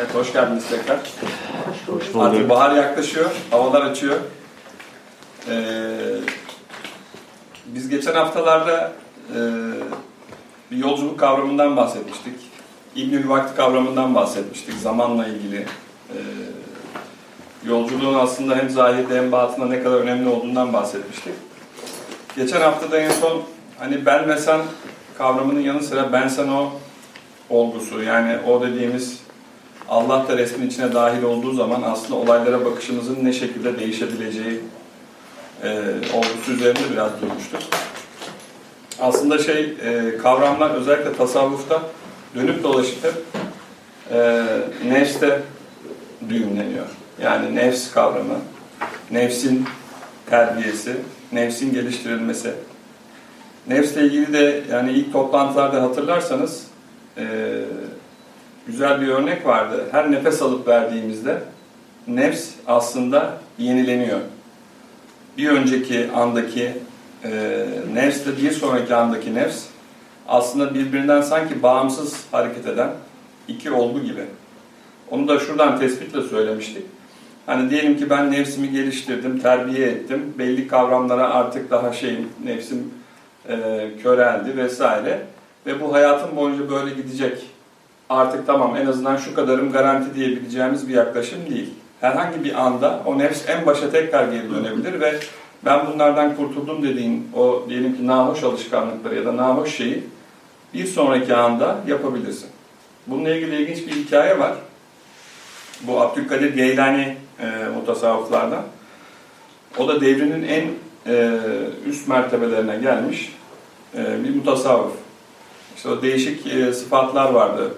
Evet, hoş geldiniz tekrar. Hoş Artık bulduk. bahar yaklaşıyor, havalar açıyor. Ee, biz geçen haftalarda e, bir yolculuk kavramından bahsetmiştik. İbnül Vakti kavramından bahsetmiştik, zamanla ilgili. Ee, yolculuğun aslında hem zahirde hem batında ne kadar önemli olduğundan bahsetmiştik. Geçen haftada en son hani ben ve sen kavramının yanı sıra ben sen o olgusu yani o dediğimiz Allah da resmin içine dahil olduğu zaman aslında olaylara bakışımızın ne şekilde değişebileceği e, olgusu üzerinde biraz durmuştuk. Aslında şey e, kavramlar özellikle tasavvufta dönüp dolaşıp hep e, nefste düğümleniyor. Yani nefs kavramı, nefsin terbiyesi, nefsin geliştirilmesi. Nefsle ilgili de yani ilk toplantılarda hatırlarsanız e, güzel bir örnek vardı. Her nefes alıp verdiğimizde nefs aslında yenileniyor. Bir önceki andaki e, nefsle bir sonraki andaki nefs aslında birbirinden sanki bağımsız hareket eden iki olgu gibi. Onu da şuradan tespitle söylemiştik. Hani diyelim ki ben nefsimi geliştirdim, terbiye ettim. Belli kavramlara artık daha şey nefsim e, köreldi vesaire. Ve bu hayatım boyunca böyle gidecek. Artık tamam en azından şu kadarım garanti diyebileceğimiz bir yaklaşım değil. Herhangi bir anda o nefs en başa tekrar geri dönebilir ve ben bunlardan kurtuldum dediğin o diyelim ki nahoş alışkanlıkları ya da nahoş şeyi bir sonraki anda yapabilirsin. Bununla ilgili ilginç bir hikaye var. Bu Abdülkadir Geylani e, mutasavvıflardan. O da devrinin en e, üst mertebelerine gelmiş e, bir mutasavvıf. İşte o değişik e, sıfatlar vardı.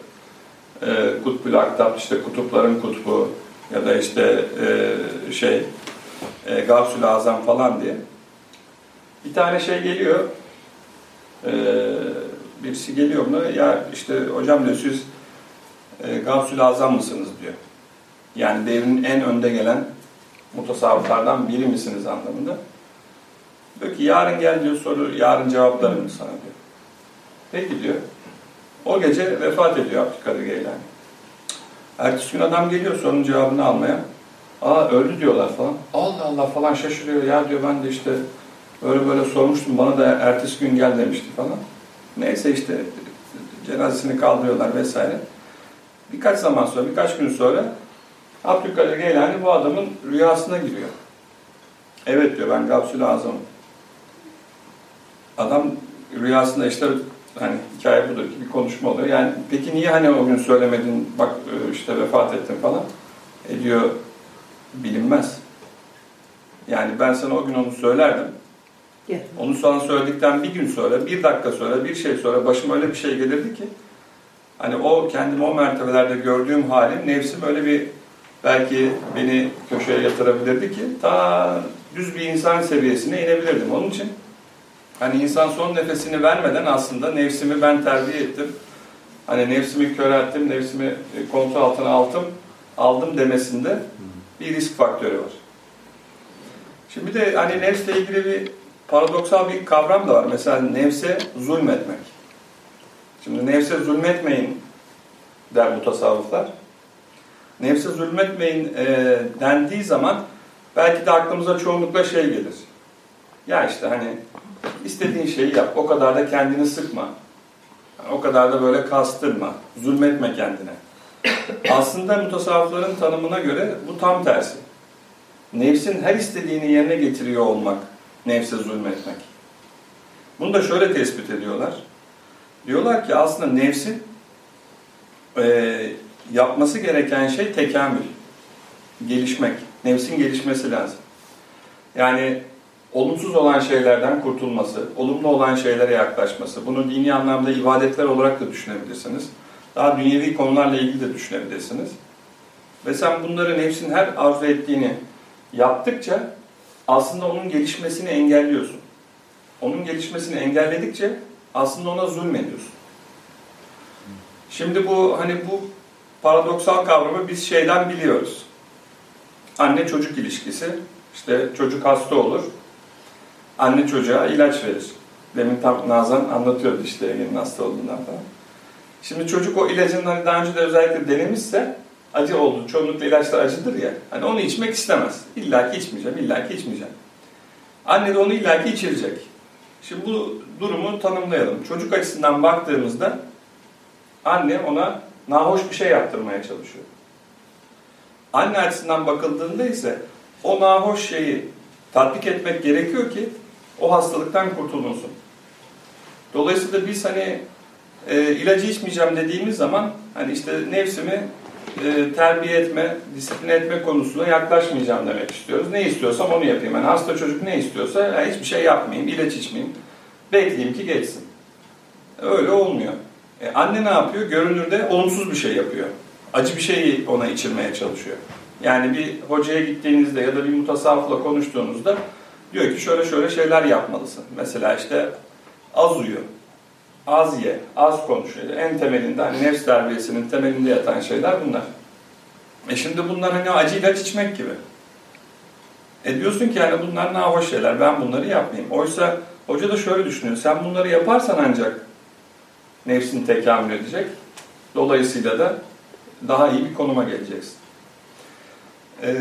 E, kutbül aktap, işte kutupların kutbu ya da işte e, şey e, Gavsül Azam falan diye. Bir tane şey geliyor. E, birisi geliyor buna. Ya işte hocam diyor siz e, Gavsül Azam mısınız diyor. Yani devrinin en önde gelen mutasavvıflardan biri misiniz anlamında. Diyor ki yarın gel diyor soru, yarın cevaplarım sana diyor. Peki diyor. O gece vefat ediyor Abdülkadir Geylani. Ertesi gün adam geliyor sorunun cevabını almaya. Aa öldü diyorlar falan. Allah Allah falan şaşırıyor. Ya diyor ben de işte böyle böyle sormuştum. Bana da ertesi gün gel demişti falan. Neyse işte cenazesini kaldırıyorlar vesaire. Birkaç zaman sonra, birkaç gün sonra Abdülkadir Geylani bu adamın rüyasına giriyor. Evet diyor ben Gavsül Azam'ım. Adam rüyasında işte hani hikaye budur ki bir konuşma oluyor. Yani peki niye hani o gün söylemedin bak işte vefat ettin falan. E diyor bilinmez. Yani ben sana o gün onu söylerdim. Onu sana söyledikten bir gün sonra, bir dakika sonra, bir şey sonra başıma öyle bir şey gelirdi ki hani o kendimi o mertebelerde gördüğüm halim nefsim öyle bir belki beni köşeye yatırabilirdi ki ta düz bir insan seviyesine inebilirdim. Onun için hani insan son nefesini vermeden aslında nefsimi ben terbiye ettim. Hani nefsimi körelttim, nefsimi kontrol altına aldım, aldım demesinde bir risk faktörü var. Şimdi de hani nefsle ilgili bir paradoksal bir kavram da var. Mesela nefse zulmetmek. Şimdi nefse zulmetmeyin der bu tasavvuflar. Nefse zulmetmeyin e, dendiği zaman belki de aklımıza çoğunlukla şey gelir. Ya işte hani istediğin şeyi yap. O kadar da kendini sıkma. o kadar da böyle kastırma. Zulmetme kendine. Aslında mutasavvıfların tanımına göre bu tam tersi. Nefsin her istediğini yerine getiriyor olmak, nefse zulmetmek. Bunu da şöyle tespit ediyorlar. Diyorlar ki aslında nefsin e, yapması gereken şey tekamül, gelişmek. Nefsin gelişmesi lazım. Yani olumsuz olan şeylerden kurtulması, olumlu olan şeylere yaklaşması. Bunu dini anlamda ibadetler olarak da düşünebilirsiniz. Daha dünyevi konularla ilgili de düşünebilirsiniz. Ve sen bunları nefsin her arzu ettiğini yaptıkça aslında onun gelişmesini engelliyorsun. Onun gelişmesini engelledikçe aslında ona zulmediyorsun. Şimdi bu hani bu paradoksal kavramı biz şeyden biliyoruz. Anne çocuk ilişkisi. İşte çocuk hasta olur. Anne çocuğa ilaç verir. Demin tam Nazan anlatıyordu işte Ege'nin hasta olduğundan falan. Şimdi çocuk o ilacın hani daha önce de özellikle denemişse acı oldu. Çoğunlukla ilaçlar acıdır ya. Hani onu içmek istemez. İlla ki içmeyeceğim, illa ki içmeyeceğim. Anne de onu illa ki içirecek. Şimdi bu durumu tanımlayalım. Çocuk açısından baktığımızda anne ona nahoş bir şey yaptırmaya çalışıyor. Anne açısından bakıldığında ise o nahoş şeyi tatbik etmek gerekiyor ki o hastalıktan kurtulunsun. Dolayısıyla biz hani e, ilacı içmeyeceğim dediğimiz zaman hani işte nefsimi e, terbiye etme, disipline etme konusuna yaklaşmayacağım demek istiyoruz. Ne istiyorsam onu yapayım. Yani hasta çocuk ne istiyorsa yani hiçbir şey yapmayayım, ilaç içmeyeyim. Bekleyeyim ki geçsin. Öyle olmuyor. E, anne ne yapıyor? Görünürde olumsuz bir şey yapıyor. Acı bir şeyi ona içirmeye çalışıyor. Yani bir hocaya gittiğinizde ya da bir mutasavvıfla konuştuğunuzda diyor ki şöyle şöyle şeyler yapmalısın. Mesela işte az uyu, az ye, az konuş. En temelinde hani nefs terbiyesinin temelinde yatan şeyler bunlar. E şimdi bunlar hani acı ilaç içmek gibi. E diyorsun ki yani bunlar ne hoş şeyler ben bunları yapmayayım. Oysa hoca da şöyle düşünüyor. Sen bunları yaparsan ancak nefsini tekamül edecek. Dolayısıyla da daha iyi bir konuma geleceksin. Ee,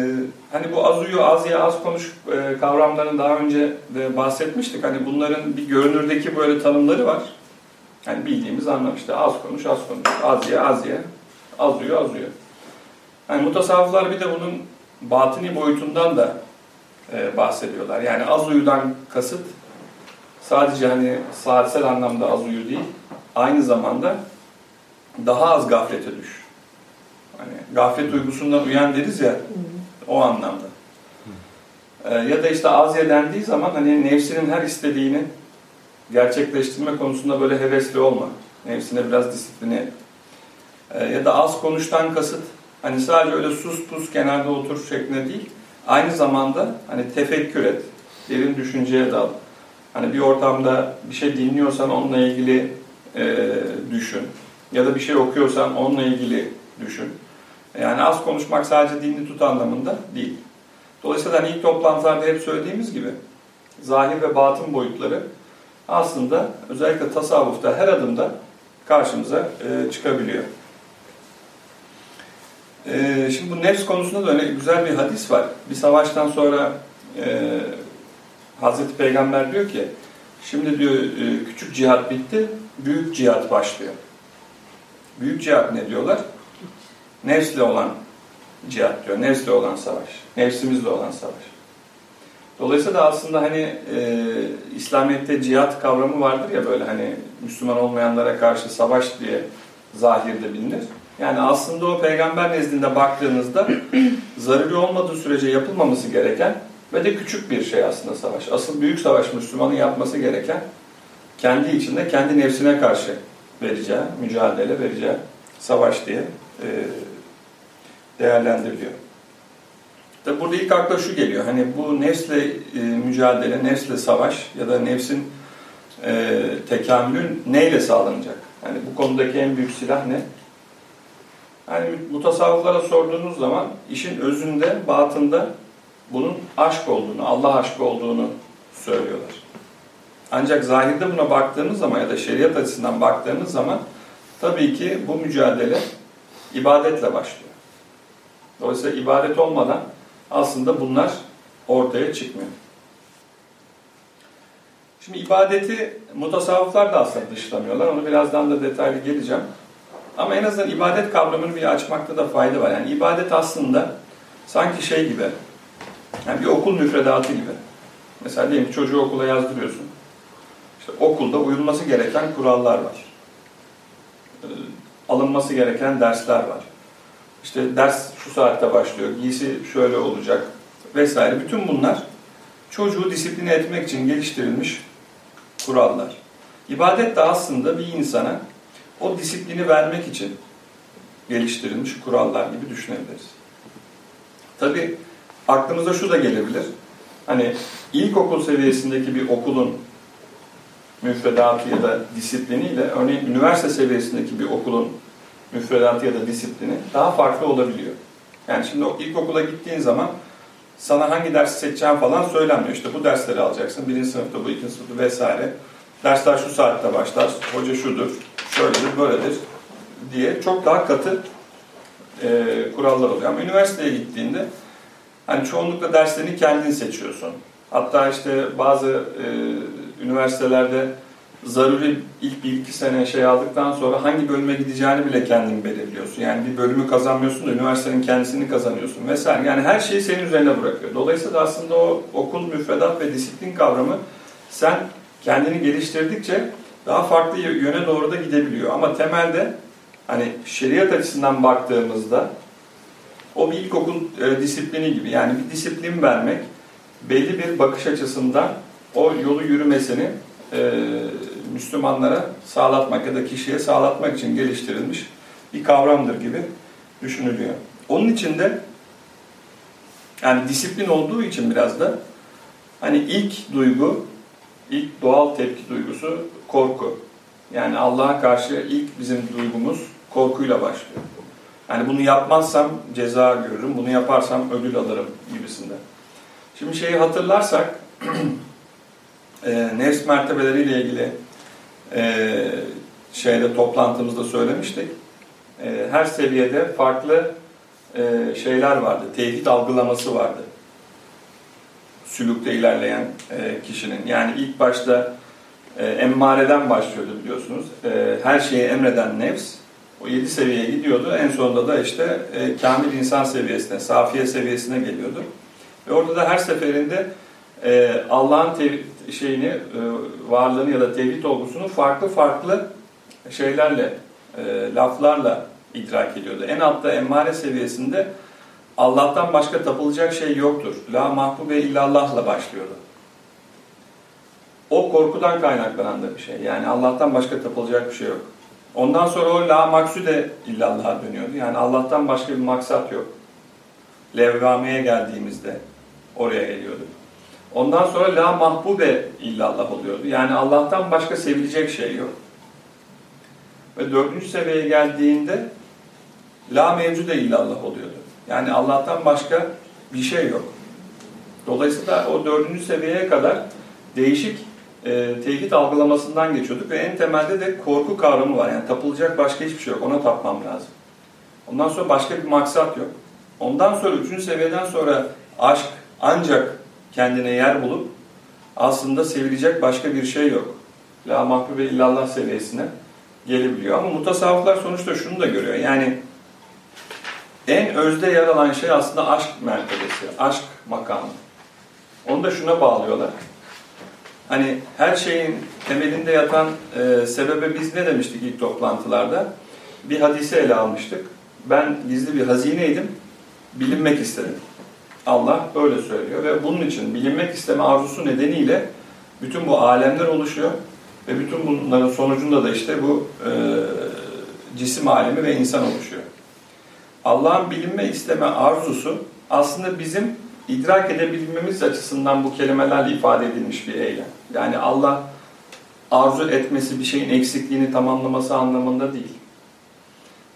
hani bu az uyu, az ye, az konuş e, kavramlarını daha önce de bahsetmiştik. Hani bunların bir görünürdeki böyle tanımları var. Yani bildiğimiz anlam işte az konuş, az konuş, az ye, az ye, az uyu, az uyu. Hani mutasavvıflar bir de bunun batini boyutundan da e, bahsediyorlar. Yani az uyudan kasıt sadece hani saatsel anlamda az uyu değil, aynı zamanda daha az gaflete düş. Hani gaflet duygusundan uyan deriz ya, o anlamda. E, ya da işte az dendiği zaman hani nefsinin her istediğini gerçekleştirme konusunda böyle hevesli olma. Nefsine biraz disipline et. E, ya da az konuştan kasıt hani sadece öyle sus pus kenarda otur şeklinde değil. Aynı zamanda hani tefekkür et. Derin düşünceye dal. Hani bir ortamda bir şey dinliyorsan onunla ilgili e, düşün. Ya da bir şey okuyorsan onunla ilgili düşün. Yani az konuşmak sadece dinli tut anlamında değil. Dolayısıyla hani ilk toplantılarda hep söylediğimiz gibi zahir ve batın boyutları aslında özellikle tasavvufta her adımda karşımıza e, çıkabiliyor. E, şimdi bu nefs konusunda da öyle güzel bir hadis var. Bir savaştan sonra e, Hazreti Peygamber diyor ki, şimdi diyor e, küçük cihat bitti, büyük cihat başlıyor. Büyük cihat ne diyorlar? Nefsle olan cihat diyor, nefsle olan savaş, nefsimizle olan savaş. Dolayısıyla da aslında hani e, İslamiyet'te cihat kavramı vardır ya böyle hani Müslüman olmayanlara karşı savaş diye zahirde bilinir. Yani aslında o peygamber nezdinde baktığınızda zaruri olmadığı sürece yapılmaması gereken ve de küçük bir şey aslında savaş. Asıl büyük savaş Müslümanın yapması gereken kendi içinde kendi nefsine karşı vereceği, mücadele vereceği savaş diye e, değerlendiriliyor. Tabi burada ilk akla şu geliyor. Hani bu nefsle e, mücadele, nefsle savaş ya da nefsin e, tekamülün neyle sağlanacak? Hani bu konudaki en büyük silah ne? Yani mutasavvıflara sorduğunuz zaman işin özünde, batında bunun aşk olduğunu, Allah aşkı olduğunu söylüyorlar. Ancak zahirde buna baktığınız zaman ya da şeriat açısından baktığınız zaman tabii ki bu mücadele ibadetle başlıyor. Dolayısıyla ibadet olmadan aslında bunlar ortaya çıkmıyor. Şimdi ibadeti mutasavvıflar da aslında dışlamıyorlar. Onu birazdan da detaylı geleceğim. Ama en azından ibadet kavramını bir açmakta da fayda var. Yani ibadet aslında sanki şey gibi, yani bir okul müfredatı gibi. Mesela diyelim ki çocuğu okula yazdırıyorsun. İşte okulda uyulması gereken kurallar var. Ee, alınması gereken dersler var. İşte ders şu saatte başlıyor, giysi şöyle olacak vesaire. Bütün bunlar çocuğu disipline etmek için geliştirilmiş kurallar. İbadet de aslında bir insana o disiplini vermek için geliştirilmiş kurallar gibi düşünebiliriz. Tabi aklımıza şu da gelebilir. Hani ilkokul seviyesindeki bir okulun müfredatı ya da disipliniyle örneğin üniversite seviyesindeki bir okulun müfredatı ya da disiplini daha farklı olabiliyor. Yani şimdi ilkokula gittiğin zaman sana hangi dersi seçeceğin falan söylenmiyor. İşte bu dersleri alacaksın. Birinci sınıfta bu, ikinci sınıfta vesaire. Dersler şu saatte başlar. Hoca şudur, şöyledir, böyledir diye çok daha katı e, kurallar oluyor. Ama üniversiteye gittiğinde hani çoğunlukla derslerini kendin seçiyorsun. Hatta işte bazı e, üniversitelerde zaruri ilk bir iki sene şey aldıktan sonra hangi bölüme gideceğini bile kendin belirliyorsun. Yani bir bölümü kazanmıyorsun da üniversitenin kendisini kazanıyorsun vesaire. Yani her şeyi senin üzerine bırakıyor. Dolayısıyla aslında o okul müfredat ve disiplin kavramı sen kendini geliştirdikçe daha farklı yöne doğru da gidebiliyor. Ama temelde hani şeriat açısından baktığımızda o bir ilkokul e, disiplini gibi. Yani bir disiplin vermek belli bir bakış açısından o yolu yürümesini e, Müslümanlara sağlatmak ya da kişiye sağlatmak için geliştirilmiş bir kavramdır gibi düşünülüyor. Onun için de yani disiplin olduğu için biraz da hani ilk duygu, ilk doğal tepki duygusu korku. Yani Allah'a karşı ilk bizim duygumuz korkuyla başlıyor. Yani bunu yapmazsam ceza görürüm, bunu yaparsam ödül alırım gibisinde. Şimdi şeyi hatırlarsak e, nefs mertebeleriyle ilgili e, şeyde toplantımızda söylemiştik. E, her seviyede farklı e, şeyler vardı. Tevhid algılaması vardı. Sülükte ilerleyen e, kişinin. Yani ilk başta e, emmareden başlıyordu biliyorsunuz. E, her şeyi emreden nefs. O yedi seviyeye gidiyordu. En sonunda da işte e, kamil insan seviyesine, safiye seviyesine geliyordu. Ve orada da her seferinde e, Allah'ın şeyini, e, varlığını ya da tevhid olgusunu farklı farklı şeylerle, e, laflarla idrak ediyordu. En altta emmare seviyesinde Allah'tan başka tapılacak şey yoktur. La mahbube illallah'la başlıyordu. O korkudan kaynaklanan da bir şey. Yani Allah'tan başka tapılacak bir şey yok. Ondan sonra o la maksude illallah'a dönüyordu. Yani Allah'tan başka bir maksat yok. Levvame'ye geldiğimizde oraya geliyordu. Ondan sonra la mahbube illallah oluyordu. Yani Allah'tan başka sevilecek şey yok. Ve dördüncü seviyeye geldiğinde la mevcude illallah oluyordu. Yani Allah'tan başka bir şey yok. Dolayısıyla o dördüncü seviyeye kadar değişik e, tevhid algılamasından geçiyorduk ve en temelde de korku kavramı var. Yani tapılacak başka hiçbir şey yok. Ona tapmam lazım. Ondan sonra başka bir maksat yok. Ondan sonra üçüncü seviyeden sonra aşk ancak kendine yer bulup aslında sevilecek başka bir şey yok. La mahbube illallah seviyesine gelebiliyor. Ama mutasavvıflar sonuçta şunu da görüyor. Yani en özde yer alan şey aslında aşk mertebesi, aşk makamı. Onu da şuna bağlıyorlar. Hani her şeyin temelinde yatan e, sebebe biz ne demiştik ilk toplantılarda? Bir hadise ele almıştık. Ben gizli bir hazineydim, bilinmek istedim. Allah öyle söylüyor ve bunun için bilinmek isteme arzusu nedeniyle bütün bu alemler oluşuyor ve bütün bunların sonucunda da işte bu e, cisim alemi ve insan oluşuyor. Allah'ın bilinme isteme arzusu aslında bizim idrak edebilmemiz açısından bu kelimelerle ifade edilmiş bir eylem. Yani Allah arzu etmesi bir şeyin eksikliğini tamamlaması anlamında değil.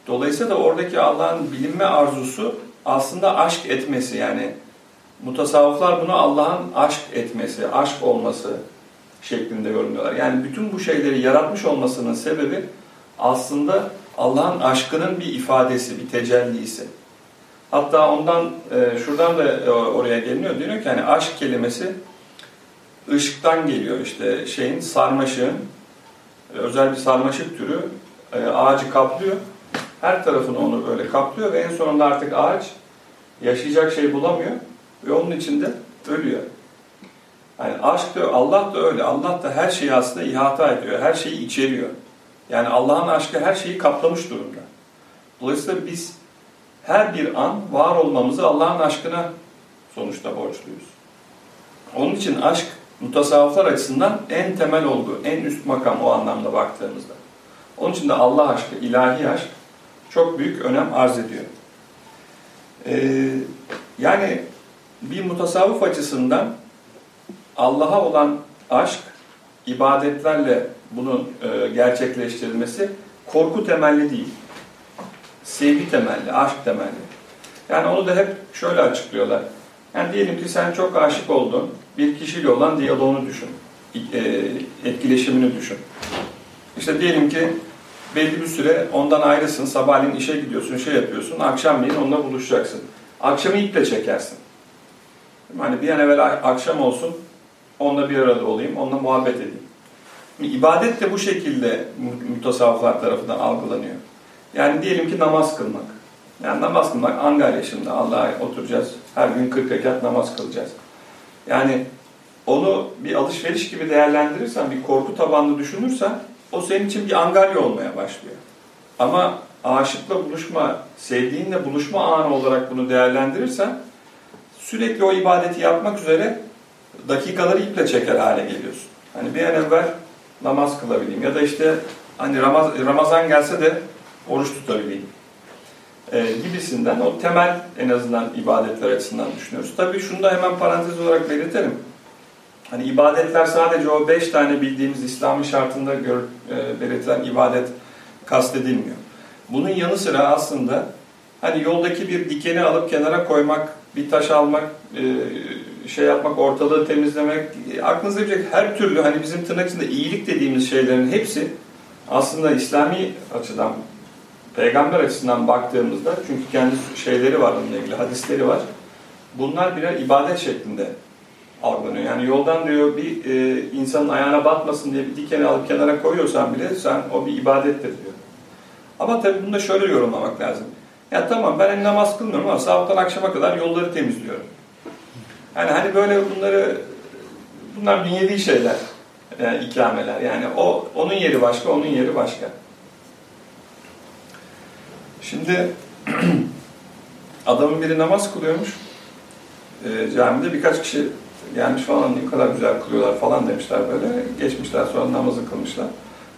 Dolayısıyla da oradaki Allah'ın bilinme arzusu aslında aşk etmesi yani mutasavvıflar bunu Allah'ın aşk etmesi, aşk olması şeklinde yorumluyorlar. Yani bütün bu şeyleri yaratmış olmasının sebebi aslında Allah'ın aşkının bir ifadesi, bir tecellisi. Hatta ondan, e, şuradan da e, oraya geliniyor. Diyor ki hani aşk kelimesi ışıktan geliyor işte şeyin, sarmaşığın, e, özel bir sarmaşık türü ağacı kaplıyor. Her tarafını onu böyle kaplıyor ve en sonunda artık ağaç yaşayacak şey bulamıyor ve onun içinde ölüyor. Yani aşk da Allah da öyle. Allah da her şeyi aslında ihata ediyor. Her şeyi içeriyor. Yani Allah'ın aşkı her şeyi kaplamış durumda. Dolayısıyla biz her bir an var olmamızı Allah'ın aşkına sonuçta borçluyuz. Onun için aşk mutasavvıflar açısından en temel olgu, en üst makam o anlamda baktığımızda. Onun için de Allah aşkı, ilahi aşk çok büyük önem arz ediyor. Ee, yani bir mutasavvıf açısından Allah'a olan aşk, ibadetlerle bunun e, gerçekleştirilmesi korku temelli değil. Sevgi temelli, aşk temelli. Yani onu da hep şöyle açıklıyorlar. Yani diyelim ki sen çok aşık oldun, bir kişiyle olan diyaloğunu düşün, e, etkileşimini düşün. İşte diyelim ki belli bir süre ondan ayrısın. Sabahleyin işe gidiyorsun, şey yapıyorsun. Akşamleyin onunla buluşacaksın. Akşamı iple çekersin. Hani bir an evvel akşam olsun, onunla bir arada olayım, onunla muhabbet edeyim. İbadet de bu şekilde mutasavvıflar tarafından algılanıyor. Yani diyelim ki namaz kılmak. Yani namaz kılmak Angarya şimdi Allah'a oturacağız. Her gün 40 rekat namaz kılacağız. Yani onu bir alışveriş gibi değerlendirirsen, bir korku tabanlı düşünürsen o senin için bir angarya olmaya başlıyor. Ama aşıkla buluşma, sevdiğinle buluşma anı olarak bunu değerlendirirsen sürekli o ibadeti yapmak üzere dakikaları iple çeker hale geliyorsun. Hani bir an evvel namaz kılabileyim ya da işte hani Ramaz, Ramazan gelse de oruç tutabileyim e, gibisinden o temel en azından ibadetler açısından düşünüyoruz. Tabii şunu da hemen parantez olarak belirtelim. Hani ibadetler sadece o beş tane bildiğimiz İslami şartında gör, e, belirtilen ibadet kastedilmiyor. Bunun yanı sıra aslında hani yoldaki bir dikeni alıp kenara koymak, bir taş almak, e, şey yapmak, ortalığı temizlemek, e, aklınıza gelecek her türlü hani bizim tırnak içinde iyilik dediğimiz şeylerin hepsi aslında İslami açıdan, peygamber açısından baktığımızda çünkü kendi şeyleri var onunla ilgili, hadisleri var. Bunlar birer ibadet şeklinde algılanıyor. Yani yoldan diyor bir e, insanın ayağına batmasın diye bir dikeni alıp kenara koyuyorsan bile sen o bir ibadettir diyor. Ama tabii bunu da şöyle yorumlamak lazım. Ya tamam ben hani namaz kılmıyorum ama sabahtan akşama kadar yolları temizliyorum. Yani hani böyle bunları bunlar dünyevi şeyler, e, ikameler. Yani o onun yeri başka, onun yeri başka. Şimdi adamın biri namaz kılıyormuş. E, camide birkaç kişi gelmiş falan ne kadar güzel kılıyorlar falan demişler böyle. Geçmişler sonra namazı kılmışlar.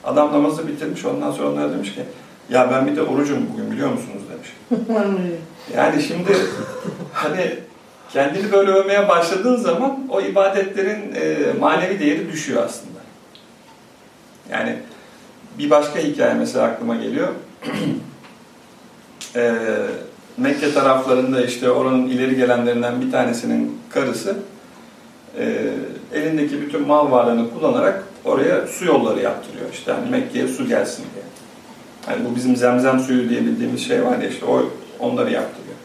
Adam namazı bitirmiş ondan sonra onlara demiş ki ya ben bir de orucum bugün biliyor musunuz demiş. yani şimdi hani kendini böyle övmeye başladığın zaman o ibadetlerin e, manevi değeri düşüyor aslında. Yani bir başka hikaye mesela aklıma geliyor. e, Mekke taraflarında işte oranın ileri gelenlerinden bir tanesinin karısı e, elindeki bütün mal varlığını kullanarak oraya su yolları yaptırıyor. İşte hani Mekke'ye su gelsin diye. Yani bu bizim zemzem suyu diye bildiğimiz şey var ya işte o onları yaptırıyor.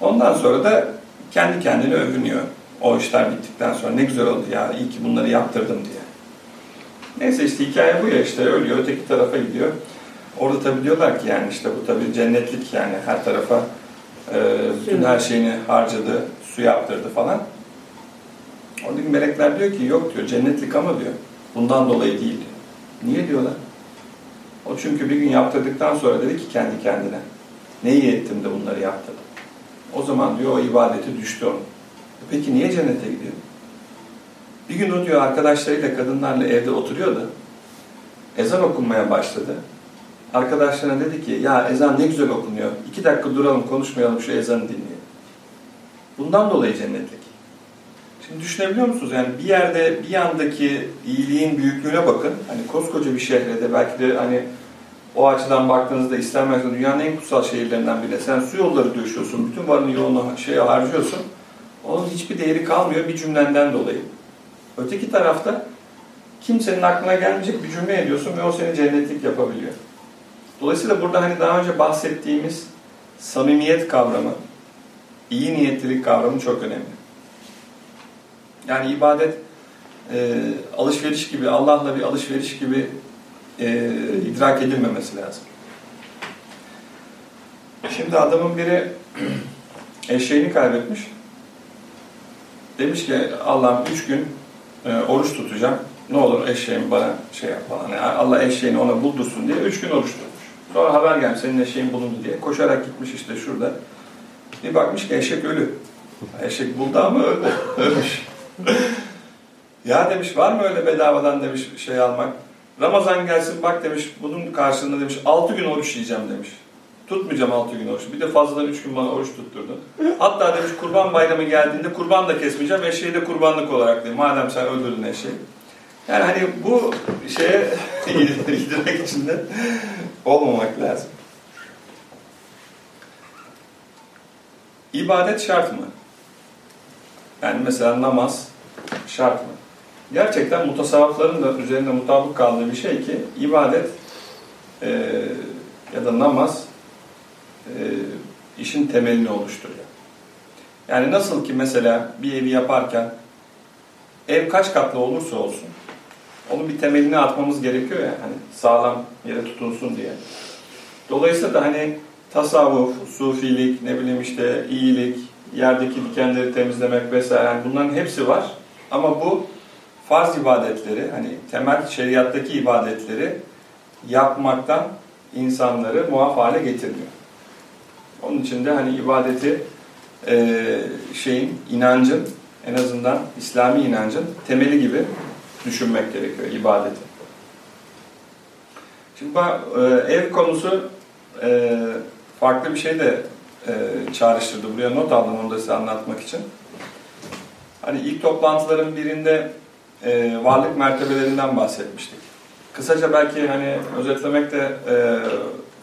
Ondan sonra da kendi kendine övünüyor. O işler bittikten sonra ne güzel oldu ya iyi ki bunları yaptırdım diye. Neyse işte hikaye bu ya işte ölüyor öteki tarafa gidiyor. Orada tabi diyorlar ki yani işte bu tabi cennetlik yani her tarafa e, bütün her şeyini harcadı, su yaptırdı falan. Oradaki melekler diyor ki yok diyor cennetlik ama diyor. Bundan dolayı değil diyor. Niye diyorlar? O çünkü bir gün yaptırdıktan sonra dedi ki kendi kendine. Ne iyi ettim de bunları yaptırdım. O zaman diyor o ibadeti düştü onun. Peki niye cennete gidiyor? Bir gün o diyor arkadaşlarıyla kadınlarla evde oturuyordu. Ezan okunmaya başladı. Arkadaşlarına dedi ki ya ezan ne güzel okunuyor. İki dakika duralım konuşmayalım şu ezanı dinleyelim. Bundan dolayı cennetlik. Şimdi düşünebiliyor musunuz? Yani bir yerde bir yandaki iyiliğin büyüklüğüne bakın. Hani koskoca bir şehrede belki de hani o açıdan baktığınızda İslam merkezinde dünyanın en kutsal şehirlerinden biri. Sen su yolları döşüyorsun, bütün varını yoğunu şeye harcıyorsun. Onun hiçbir değeri kalmıyor bir cümlenden dolayı. Öteki tarafta kimsenin aklına gelmeyecek bir cümle ediyorsun ve o seni cennetlik yapabiliyor. Dolayısıyla burada hani daha önce bahsettiğimiz samimiyet kavramı, iyi niyetlilik kavramı çok önemli. Yani ibadet e, alışveriş gibi, Allah'la bir alışveriş gibi e, idrak edilmemesi lazım. Şimdi adamın biri eşeğini kaybetmiş. Demiş ki Allah'ım üç gün e, oruç tutacağım. Ne olur eşeğimi bana şey yap falan. Yani Allah eşeğini ona buldursun diye üç gün oruç tutmuş. Sonra haber gelmiş senin eşeğin bulundu diye. Koşarak gitmiş işte şurada. Bir bakmış ki eşek ölü. Eşek buldu ama öldü. Ölmüş. ya demiş var mı öyle bedavadan demiş şey almak. Ramazan gelsin bak demiş bunun karşılığında demiş 6 gün oruç yiyeceğim demiş. Tutmayacağım 6 gün oruç. Bir de fazladan 3 gün bana oruç tutturdun. Hatta demiş kurban bayramı geldiğinde kurban da kesmeyeceğim. Eşeği de kurbanlık olarak dedim. Madem sen öldürdün eşeği. Yani hani bu şeye giderek içinde olmamak lazım. İbadet şart mı? Yani mesela namaz şart mı? Gerçekten mutasavvıfların da üzerinde mutabık kaldığı bir şey ki ibadet e, ya da namaz e, işin temelini oluşturuyor. Yani nasıl ki mesela bir evi yaparken ev kaç katlı olursa olsun onun bir temelini atmamız gerekiyor ya hani sağlam yere tutunsun diye. Dolayısıyla da hani tasavvuf, sufilik, ne bileyim işte iyilik, yerdeki dikenleri temizlemek vesaire yani bunların hepsi var. Ama bu farz ibadetleri hani temel şeriattaki ibadetleri yapmaktan insanları muaf hale getirmiyor. Onun için de hani ibadeti e, şeyin, inancın en azından İslami inancın temeli gibi düşünmek gerekiyor ibadeti. Şimdi bak, e, ev konusu e, farklı bir şey de e, çağrıştırdı. Buraya not aldım onu da size anlatmak için. Hani ilk toplantıların birinde e, varlık mertebelerinden bahsetmiştik. Kısaca belki hani özetlemekte e,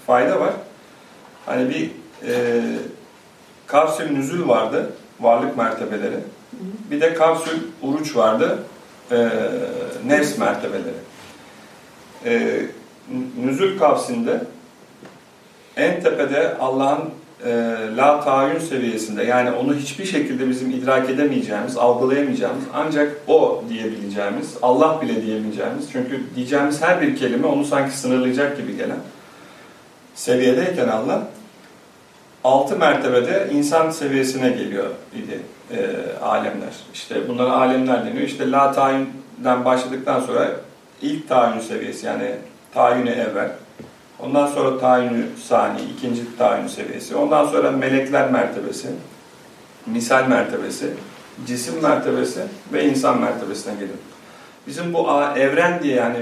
fayda var. Hani bir e, kapsül nüzül vardı, varlık mertebeleri. Bir de kapsül uruç vardı, e, nefs mertebeleri. E, nüzül kapsinde en tepede Allah'ın e, la tayin seviyesinde yani onu hiçbir şekilde bizim idrak edemeyeceğimiz, algılayamayacağımız ancak o diyebileceğimiz, Allah bile diyemeyeceğimiz çünkü diyeceğimiz her bir kelime onu sanki sınırlayacak gibi gelen seviyedeyken Allah altı mertebede insan seviyesine geliyor idi e, alemler. İşte bunlara alemler deniyor. İşte la tayinden başladıktan sonra ilk tayin seviyesi yani tayini evvel. Ondan sonra tayini sani, ikinci tayin seviyesi. Ondan sonra melekler mertebesi, misal mertebesi, cisim mertebesi ve insan mertebesine geliyor. Bizim bu evren diye yani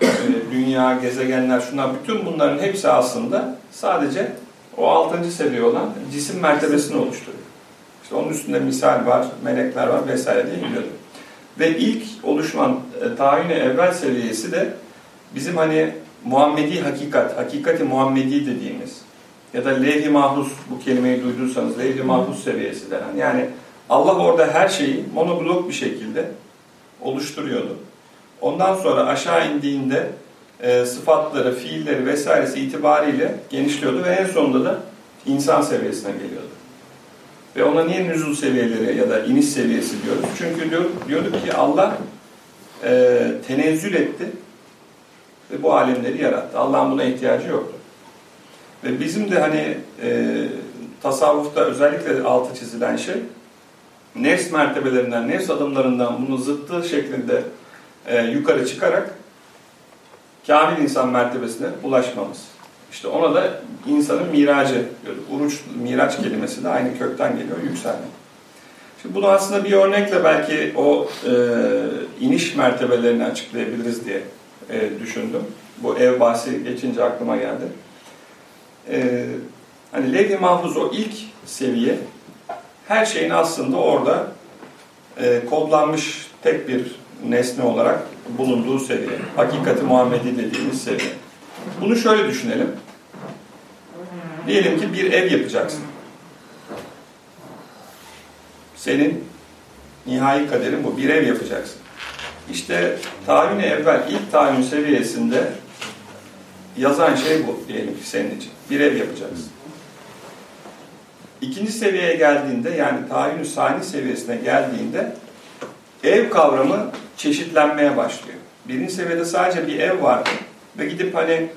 e, dünya, gezegenler, şunlar bütün bunların hepsi aslında sadece o altıncı seviye olan cisim mertebesini oluşturuyor. İşte onun üstünde misal var, melekler var vesaire diye gidiyordu. Ve ilk oluşman e, tayini evvel seviyesi de bizim hani Muhammedi hakikat, hakikati Muhammedi dediğimiz ya da levh-i mahfuz bu kelimeyi duyduysanız levh-i mahfuz seviyesi denen. Yani Allah orada her şeyi monoblok bir şekilde oluşturuyordu. Ondan sonra aşağı indiğinde e, sıfatları, fiilleri vesairesi itibariyle genişliyordu ve en sonunda da insan seviyesine geliyordu. Ve ona niye nüzul seviyeleri ya da iniş seviyesi diyoruz? Çünkü diyor, diyorduk ki Allah e, tenezzül etti ve bu alemleri yarattı. Allah'ın buna ihtiyacı yoktu. Ve bizim de hani e, tasavvufta özellikle altı çizilen şey nefs mertebelerinden, nefs adımlarından bunu zıttı şeklinde e, yukarı çıkarak kamil insan mertebesine ulaşmamız. İşte ona da insanın miracı. Uruç, miraç kelimesi de aynı kökten geliyor, yükselme. Şimdi bunu aslında bir örnekle belki o e, iniş mertebelerini açıklayabiliriz diye e, düşündüm. Bu ev bahsi geçince aklıma geldi. E, hani levh-i mahfuz o ilk seviye her şeyin aslında orada e, kodlanmış tek bir nesne olarak bulunduğu seviye. Hakikati Muhammedi dediğimiz seviye. Bunu şöyle düşünelim. Diyelim ki bir ev yapacaksın. Senin nihai kaderin bu. Bir ev yapacaksın. İşte tayin evvel ilk tayin seviyesinde yazan şey bu diyelim ki senin için. Bir ev yapacaksın. İkinci seviyeye geldiğinde yani tayin sani seviyesine geldiğinde ev kavramı çeşitlenmeye başlıyor. Birinci seviyede sadece bir ev vardı ve gidip hani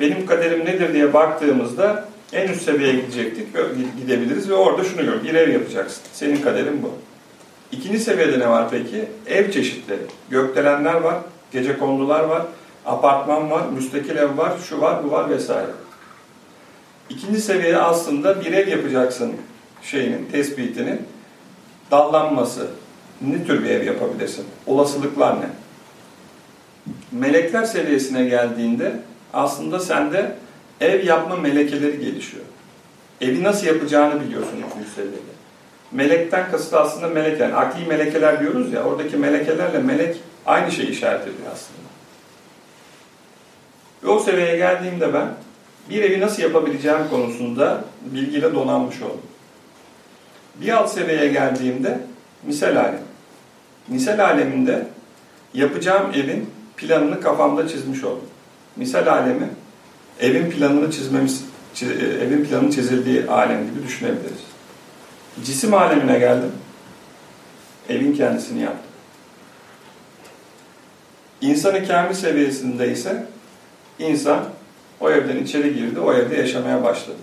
benim kaderim nedir diye baktığımızda en üst seviyeye gidecektik, gidebiliriz ve orada şunu gör, bir ev yapacaksın. Senin kaderin bu. İkinci seviyede ne var peki? Ev çeşitleri. Gökdelenler var, gece kondular var, apartman var, müstakil ev var, şu var, bu var vesaire. İkinci seviyede aslında bir ev yapacaksın şeyinin, tespitinin dallanması. Ne tür bir ev yapabilirsin? Olasılıklar ne? Melekler seviyesine geldiğinde aslında sende ev yapma melekeleri gelişiyor. Evi nasıl yapacağını biliyorsun ikinci seviyede. Melekten kasıt aslında melek yani akli melekeler diyoruz ya oradaki melekelerle melek aynı şeyi işaret ediyor aslında. Ve o seviyeye geldiğimde ben bir evi nasıl yapabileceğim konusunda bilgiyle donanmış oldum. Bir alt seviyeye geldiğimde misal alem. Misal aleminde yapacağım evin planını kafamda çizmiş oldum. misal alemi evin planını çizmemiz, evin planını çizildiği alem gibi düşünebiliriz. Cisim alemine geldim. Evin kendisini yaptım. İnsanı kamil seviyesinde ise insan o evden içeri girdi, o evde yaşamaya başladı.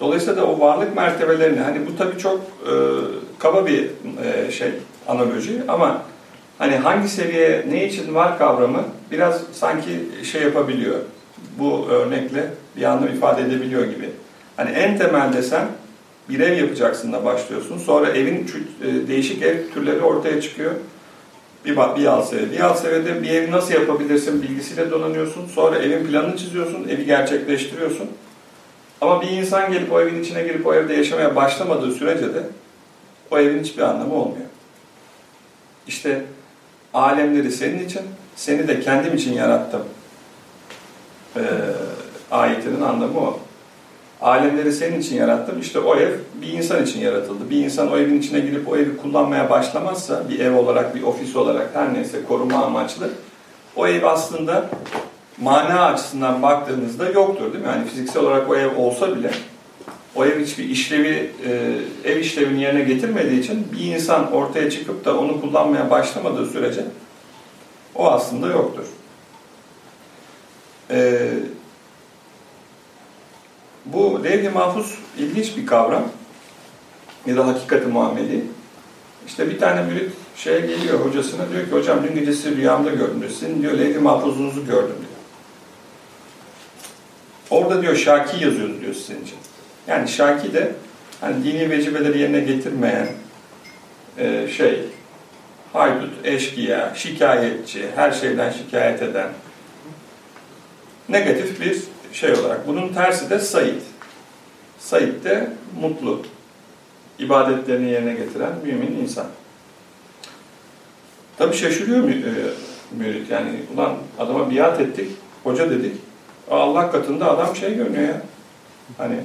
Dolayısıyla da o varlık mertebelerini, hani bu tabii çok e, kaba bir e, şey, analoji ama hani hangi seviye ne için var kavramı biraz sanki şey yapabiliyor. Bu örnekle bir anlam ifade edebiliyor gibi. Hani en temelde sen bir ev yapacaksın da başlıyorsun. Sonra evin e, değişik ev türleri ortaya çıkıyor. Bir, bir alt seviye. Bir alt seviyede bir evi nasıl yapabilirsin bilgisiyle donanıyorsun. Sonra evin planını çiziyorsun, evi gerçekleştiriyorsun. Ama bir insan gelip o evin içine girip o evde yaşamaya başlamadığı sürece de o evin hiçbir anlamı olmuyor. İşte alemleri senin için, seni de kendim için yarattım. Ee, ayetinin anlamı o. Alemleri senin için yarattım. İşte o ev bir insan için yaratıldı. Bir insan o evin içine girip o evi kullanmaya başlamazsa, bir ev olarak, bir ofis olarak her neyse koruma amaçlı, o ev aslında mana açısından baktığınızda yoktur değil mi? Yani fiziksel olarak o ev olsa bile o ev hiçbir işlevi, e, ev işlevini yerine getirmediği için bir insan ortaya çıkıp da onu kullanmaya başlamadığı sürece o aslında yoktur. E, bu levh-i mahfuz ilginç bir kavram ya da hakikati muameli. İşte bir tane mürit şeye geliyor hocasına diyor ki hocam dün gecesi rüyamda gördüm diyor. Sizin diyor levh-i mahfuzunuzu gördüm diyor. Orada diyor Şaki yazıyordu diyor sizin için. Yani Şaki de hani dini vecibeleri yerine getirmeyen e, şey, haydut, eşkıya, şikayetçi, her şeyden şikayet eden negatif bir şey olarak. Bunun tersi de Said. Said de mutlu, ibadetlerini yerine getiren mümin insan. Tabi şaşırıyor mü, e, mürit yani ulan adama biat ettik, hoca dedik. Allah katında adam şey görünüyor ya. Hani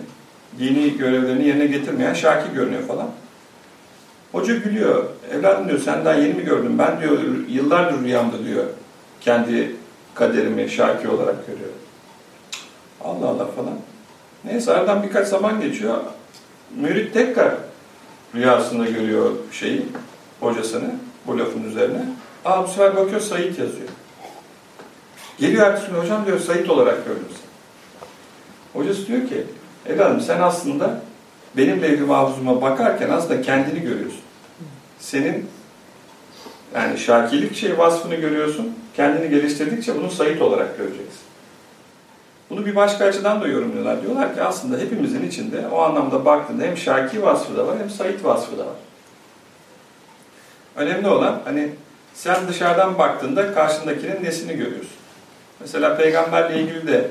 dini görevlerini yerine getirmeyen şaki görünüyor falan. Hoca gülüyor. Evladım diyor sen daha yeni mi gördün? Ben diyor yıllardır rüyamda diyor kendi kaderimi şaki olarak görüyorum. Allah Allah falan. Neyse aradan birkaç zaman geçiyor. Mürit tekrar rüyasında görüyor şeyi, hocasını bu lafın üzerine. Aa bu sefer bakıyor Said yazıyor. Geliyor ertesi hocam diyor Said olarak gördüm seni. Hocası diyor ki evladım sen aslında benim levh-i mahfuzuma bakarken aslında kendini görüyorsun. Senin yani şakilik şey vasfını görüyorsun. Kendini geliştirdikçe bunu Said olarak göreceksin. Bunu bir başka açıdan da yorumluyorlar. Diyorlar ki aslında hepimizin içinde o anlamda baktığında hem Şaki vasfı da var hem Said vasfı da var. Önemli olan hani sen dışarıdan baktığında karşındakinin nesini görüyorsun. Mesela peygamberle ilgili de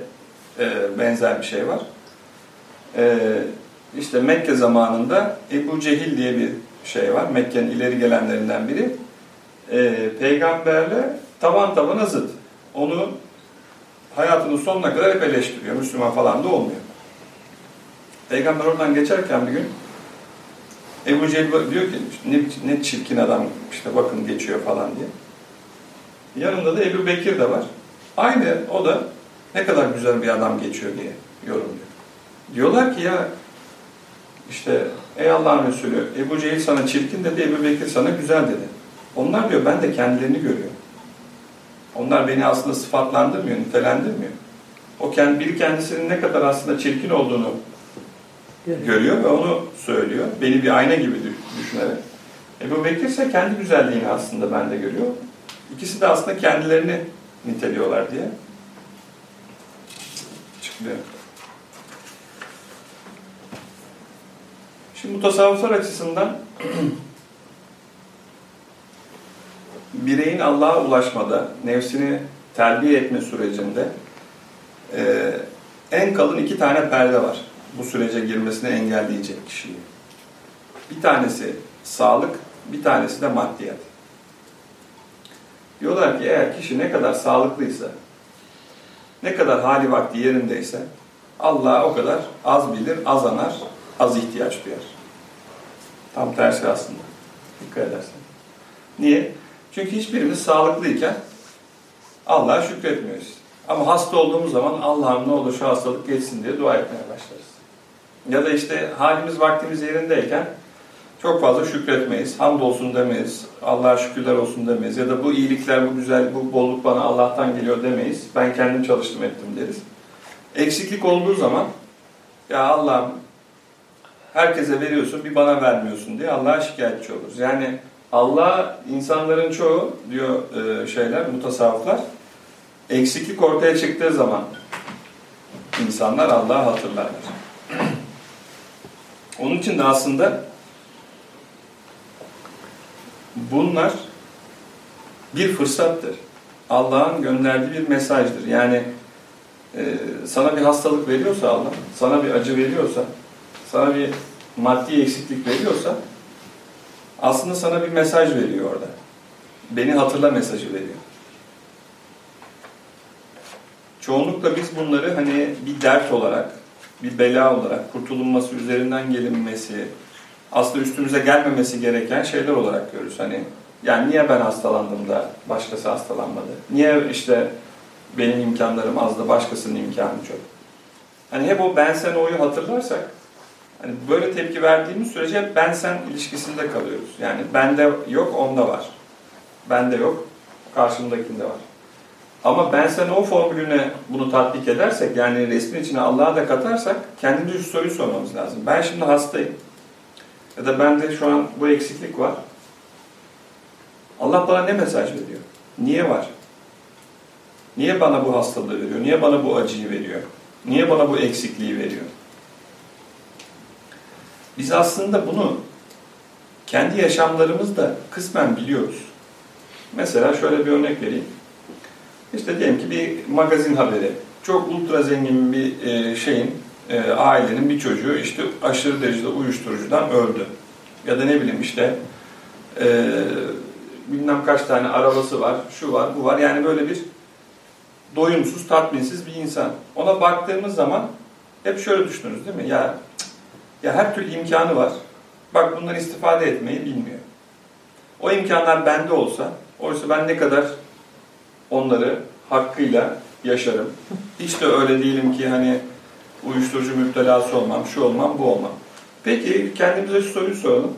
e, benzer bir şey var. E, işte Mekke zamanında Ebu Cehil diye bir şey var. Mekke'nin ileri gelenlerinden biri. E, peygamberle tavan tabana zıt. Onu hayatının sonuna kadar hep eleştiriyor. Müslüman falan da olmuyor. Peygamber oradan geçerken bir gün Ebu Cehil diyor ki ne, ne çirkin adam işte bakın geçiyor falan diye. Yanında da Ebu Bekir de var. Aynı o da ne kadar güzel bir adam geçiyor diye yorumluyor. Diyorlar ki ya işte ey Allah'ın Resulü Ebu Cehil sana çirkin dedi, Ebu Bekir sana güzel dedi. Onlar diyor ben de kendilerini görüyorum. Onlar beni aslında sıfatlandırmıyor, nitelendirmiyor. O kendi, biri kendisinin ne kadar aslında çirkin olduğunu görüyor, görüyor ve onu söylüyor. Beni bir ayna gibi düşünerek. Ebu Bekir ise kendi güzelliğini aslında bende görüyor. İkisi de aslında kendilerini niteliyorlar diye çıkıyor. Şimdi bu tasavvuflar açısından bireyin Allah'a ulaşmada, nefsini terbiye etme sürecinde e, en kalın iki tane perde var. Bu sürece girmesini engelleyecek kişiyi. Bir tanesi sağlık, bir tanesi de maddiyat. Diyorlar ki eğer kişi ne kadar sağlıklıysa, ne kadar hali vakti yerindeyse Allah o kadar az bilir, az anar, az ihtiyaç duyar. Tam tersi aslında. Dikkat edersen. Niye? Çünkü hiçbirimiz sağlıklıyken Allah'a şükretmiyoruz. Ama hasta olduğumuz zaman Allah'ım ne olur şu hastalık geçsin diye dua etmeye başlarız. Ya da işte halimiz vaktimiz yerindeyken çok fazla şükretmeyiz, hamdolsun demeyiz, Allah'a şükürler olsun demeyiz ya da bu iyilikler, bu güzel, bu bolluk bana Allah'tan geliyor demeyiz. Ben kendim çalıştım ettim deriz. Eksiklik olduğu zaman ya Allah'ım herkese veriyorsun bir bana vermiyorsun diye Allah'a şikayetçi oluruz. Yani Allah insanların çoğu diyor e, şeyler, mutasavvıflar eksiklik ortaya çıktığı zaman insanlar Allah'ı hatırlarlar. Onun için de aslında bunlar bir fırsattır. Allah'ın gönderdiği bir mesajdır. Yani e, sana bir hastalık veriyorsa Allah, sana bir acı veriyorsa, sana bir maddi eksiklik veriyorsa aslında sana bir mesaj veriyor orada. Beni hatırla mesajı veriyor. Çoğunlukla biz bunları hani bir dert olarak, bir bela olarak, kurtulunması, üzerinden gelinmesi, aslında üstümüze gelmemesi gereken şeyler olarak görürüz. Hani yani niye ben hastalandım da başkası hastalanmadı? Niye işte benim imkanlarım az da başkasının imkanı çok? Hani hep o ben sen oyu hatırlarsak hani böyle tepki verdiğimiz sürece ben sen ilişkisinde kalıyoruz. Yani bende yok onda var. Bende yok karşımdakinde var. Ama ben sen o formülüne bunu tatbik edersek yani resmin içine Allah'a da katarsak kendimize şu soruyu sormamız lazım. Ben şimdi hastayım. Ya da bende şu an bu eksiklik var. Allah bana ne mesaj veriyor? Niye var? Niye bana bu hastalığı veriyor? Niye bana bu acıyı veriyor? Niye bana bu eksikliği veriyor? Biz aslında bunu kendi yaşamlarımızda kısmen biliyoruz. Mesela şöyle bir örnek vereyim. İşte diyelim ki bir magazin haberi. Çok ultra zengin bir e, şeyin, e, ailenin bir çocuğu işte aşırı derecede uyuşturucudan öldü. Ya da ne bileyim işte e, bilmem kaç tane arabası var, şu var, bu var. Yani böyle bir doyumsuz, tatminsiz bir insan. Ona baktığımız zaman hep şöyle düşünürüz değil mi? Ya, ya her türlü imkanı var. Bak bundan istifade etmeyi bilmiyor. O imkanlar bende olsa, oysa ben ne kadar onları hakkıyla yaşarım. Hiç de öyle değilim ki hani uyuşturucu müptelası olmam, şu olmam, bu olmam. Peki kendimize şu soruyu soralım.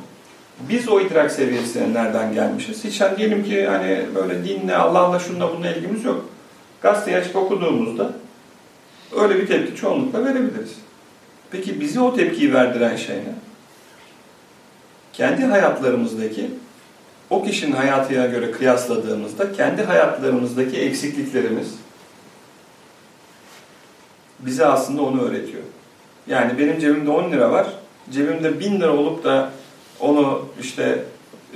Biz o idrak seviyesine nereden gelmişiz? Hiç hani diyelim ki hani böyle dinle, Allah'la şununla bununla ilgimiz yok. Gazeteyi açıp okuduğumuzda öyle bir tepki çoğunlukla verebiliriz. Peki bizi o tepkiyi verdiren şey ne? Kendi hayatlarımızdaki o kişinin hayatına göre kıyasladığımızda kendi hayatlarımızdaki eksikliklerimiz bize aslında onu öğretiyor. Yani benim cebimde 10 lira var, cebimde 1000 lira olup da onu işte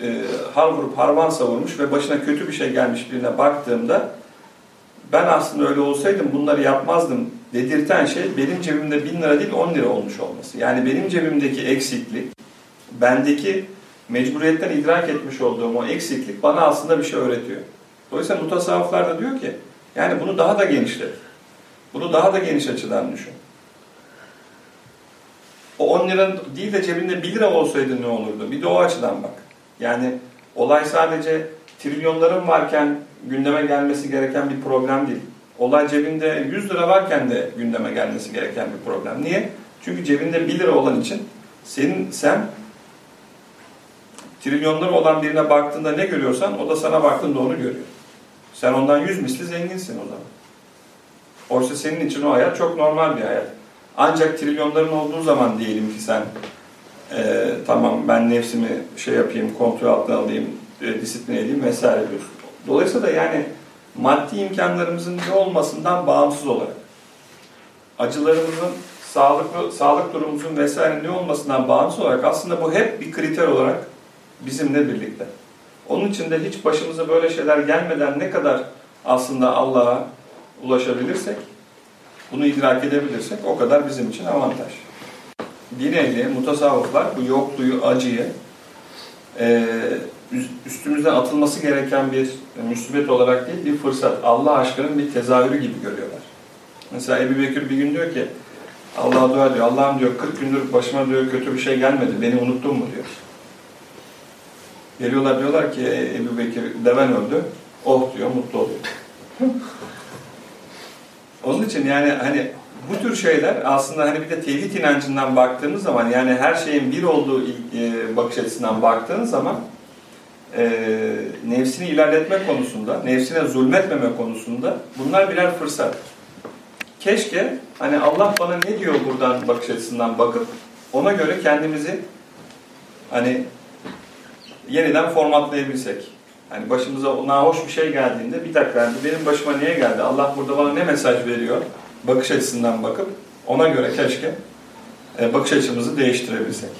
e, har vurup harvan savurmuş ve başına kötü bir şey gelmiş birine baktığımda ben aslında öyle olsaydım bunları yapmazdım dedirten şey benim cebimde 1000 lira değil 10 lira olmuş olması. Yani benim cebimdeki eksiklik, bendeki mecburiyetten idrak etmiş olduğum o eksiklik bana aslında bir şey öğretiyor. Dolayısıyla mutasavvıflar da diyor ki yani bunu daha da genişlet. Bunu daha da geniş açıdan düşün. O 10 lira değil de cebinde 1 lira olsaydı ne olurdu? Bir de o açıdan bak. Yani olay sadece trilyonların varken gündeme gelmesi gereken bir problem değil. Olay cebinde 100 lira varken de gündeme gelmesi gereken bir problem. Niye? Çünkü cebinde 1 lira olan için senin sen trilyonları olan birine baktığında ne görüyorsan o da sana baktığında onu görüyor. Sen ondan yüz misli zenginsin o zaman. Oysa senin için o hayat çok normal bir hayat. Ancak trilyonların olduğu zaman diyelim ki sen e, tamam ben nefsimi şey yapayım, kontrol altına alayım, e, disiplin edeyim vesaire diyorsun. Dolayısıyla yani maddi imkanlarımızın ne olmasından bağımsız olarak acılarımızın, sağlıklı, sağlık durumumuzun vesaire ne olmasından bağımsız olarak aslında bu hep bir kriter olarak bizimle birlikte. Onun için de hiç başımıza böyle şeyler gelmeden ne kadar aslında Allah'a ulaşabilirsek, bunu idrak edebilirsek o kadar bizim için avantaj. Bir ehli, mutasavvıflar bu yokluğu, acıyı e, üstümüzden atılması gereken bir müsibet olarak değil, bir fırsat. Allah aşkının bir tezahürü gibi görüyorlar. Mesela Ebu Bekir bir gün diyor ki, Allah'a dua diyor, Allah'ım diyor 40 gündür başıma diyor kötü bir şey gelmedi, beni unuttun mu diyor. Geliyorlar diyorlar ki Ebu Bekir deven öldü, oh diyor, mutlu oluyor. Onun için yani hani bu tür şeyler aslında hani bir de tevhid inancından baktığımız zaman yani her şeyin bir olduğu e, bakış açısından baktığın zaman e, nefsini ilerletme konusunda, nefsine zulmetmeme konusunda bunlar birer fırsat. Keşke hani Allah bana ne diyor buradan bakış açısından bakıp ona göre kendimizi hani yeniden formatlayabilsek. Hani başımıza nahoş bir şey geldiğinde bir dakika yani benim başıma niye geldi? Allah burada bana ne mesaj veriyor? Bakış açısından bakıp ona göre keşke e, bakış açımızı değiştirebilsek.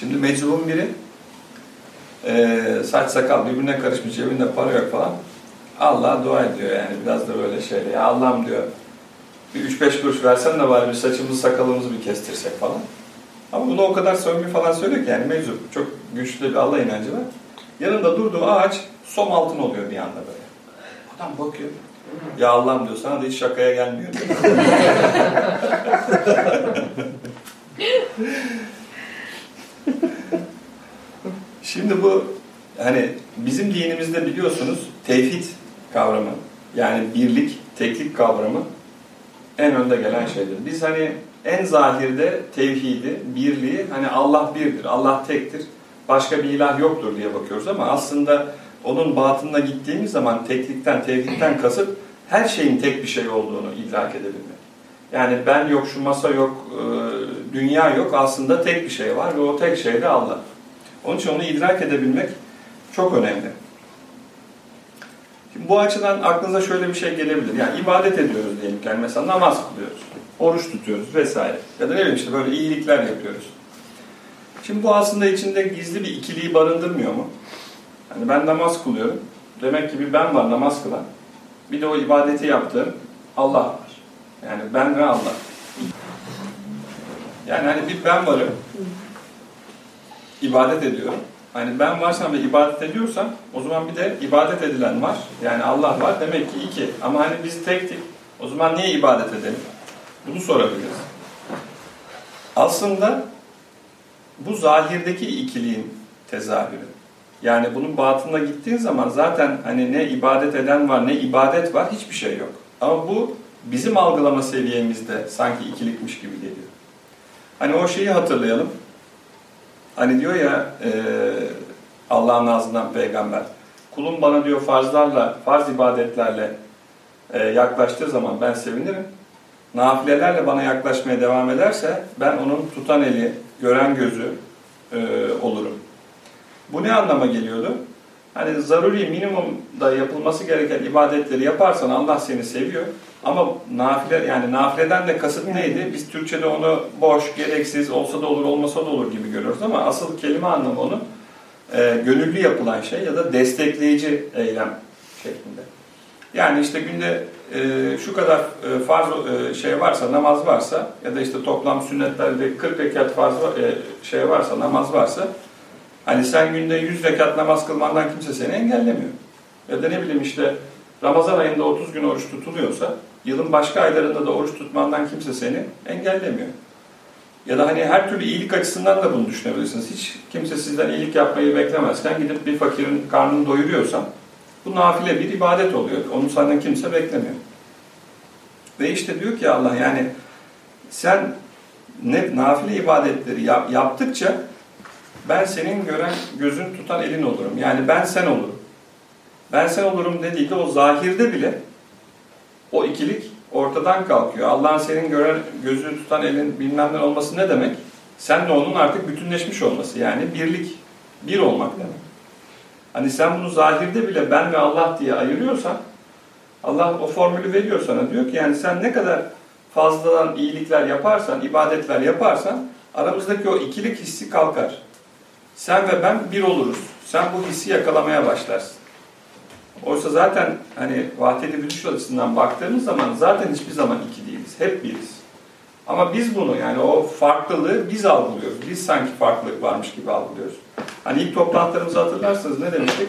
Şimdi meczubun biri e, saç sakal birbirine karışmış cebinde para yok falan. Allah dua ediyor yani biraz da böyle şeyle. Ya Allah'ım diyor bir 3-5 kuruş versen de bari bir saçımızı sakalımızı bir kestirsek falan. Ama bunu o kadar samimi falan söylüyor ki yani meczup. Çok güçlü bir Allah inancı var. Yanında durduğu ağaç som altın oluyor bir anda böyle. Adam bakıyor. Ya Allah'ım diyor sana da hiç şakaya gelmiyor. Şimdi bu hani bizim dinimizde biliyorsunuz tevhid kavramı yani birlik, teklik kavramı en önde gelen şeydir. Biz hani en zahirde tevhidi, birliği hani Allah birdir, Allah tektir, başka bir ilah yoktur diye bakıyoruz ama aslında onun batınına gittiğimiz zaman teklikten, tevhidden kasıp her şeyin tek bir şey olduğunu idrak edebilmek. Yani ben yok, şu masa yok, e, dünya yok aslında tek bir şey var ve o tek şey de Allah. Onun için onu idrak edebilmek çok önemli. Şimdi bu açıdan aklınıza şöyle bir şey gelebilir. Yani ibadet ediyoruz diyelim. Yani mesela namaz kılıyoruz, oruç tutuyoruz vesaire. Ya da ne bileyim işte böyle iyilikler yapıyoruz. Şimdi bu aslında içinde gizli bir ikiliği barındırmıyor mu? Yani ben namaz kılıyorum. Demek ki bir ben var namaz kılan. Bir de o ibadeti yaptığım Allah var. Yani ben ve Allah. Yani hani bir ben varım. İbadet ediyorum. Hani ben varsam ve ibadet ediyorsam o zaman bir de ibadet edilen var. Yani Allah var. Demek ki iki. Ama hani biz tektik. O zaman niye ibadet edelim? Bunu sorabiliriz. Aslında bu zahirdeki ikiliğin tezahürü. Yani bunun batında gittiğin zaman zaten hani ne ibadet eden var ne ibadet var hiçbir şey yok. Ama bu bizim algılama seviyemizde sanki ikilikmiş gibi geliyor. Hani o şeyi hatırlayalım. Hani diyor ya e, Allah'ın ağzından peygamber. Kulum bana diyor farzlarla, farz ibadetlerle e, yaklaştığı zaman ben sevinirim. Nafilelerle bana yaklaşmaya devam ederse ben onun tutan eli, gören gözü e, olurum. Bu ne anlama geliyordu? Hani zaruri minimumda yapılması gereken ibadetleri yaparsan Allah seni seviyor. Ama nafile yani nafileden de kasıt neydi? Biz Türkçe'de onu boş, gereksiz, olsa da olur, olmasa da olur gibi görüyoruz ama asıl kelime anlamı onu e, gönüllü yapılan şey ya da destekleyici eylem şeklinde. Yani işte günde e, şu kadar e, farz e, şey varsa, namaz varsa ya da işte toplam sünnetlerde 40 rekat farz e, şey varsa, namaz varsa hani sen günde 100 rekat namaz kılmandan kimse seni engellemiyor. Ya da ne bileyim işte Ramazan ayında 30 gün oruç tutuluyorsa yılın başka aylarında da oruç tutmandan kimse seni engellemiyor. Ya da hani her türlü iyilik açısından da bunu düşünebilirsiniz. Hiç kimse sizden iyilik yapmayı beklemezken gidip bir fakirin karnını doyuruyorsan bu nafile bir ibadet oluyor. Onu senden kimse beklemiyor. Ve işte diyor ki Allah yani sen ne nafile ibadetleri yap, yaptıkça ben senin gören gözün tutan elin olurum. Yani ben sen olurum. Ben sen olurum dediğinde o zahirde bile o ikilik ortadan kalkıyor. Allah'ın senin gören gözünü tutan elin bilmem ne olması ne demek? Sen de onun artık bütünleşmiş olması. Yani birlik, bir olmak demek. Hani sen bunu zahirde bile ben ve Allah diye ayırıyorsan Allah o formülü veriyor sana. Diyor ki yani sen ne kadar fazladan iyilikler yaparsan, ibadetler yaparsan aramızdaki o ikilik hissi kalkar. Sen ve ben bir oluruz. Sen bu hissi yakalamaya başlarsın. Oysa zaten hani vahdedi vücuş açısından baktığımız zaman zaten hiçbir zaman iki değiliz. Hep biriz. Ama biz bunu yani o farklılığı biz algılıyoruz. Biz sanki farklılık varmış gibi algılıyoruz. Hani ilk toplantılarımızı hatırlarsanız ne demiştik?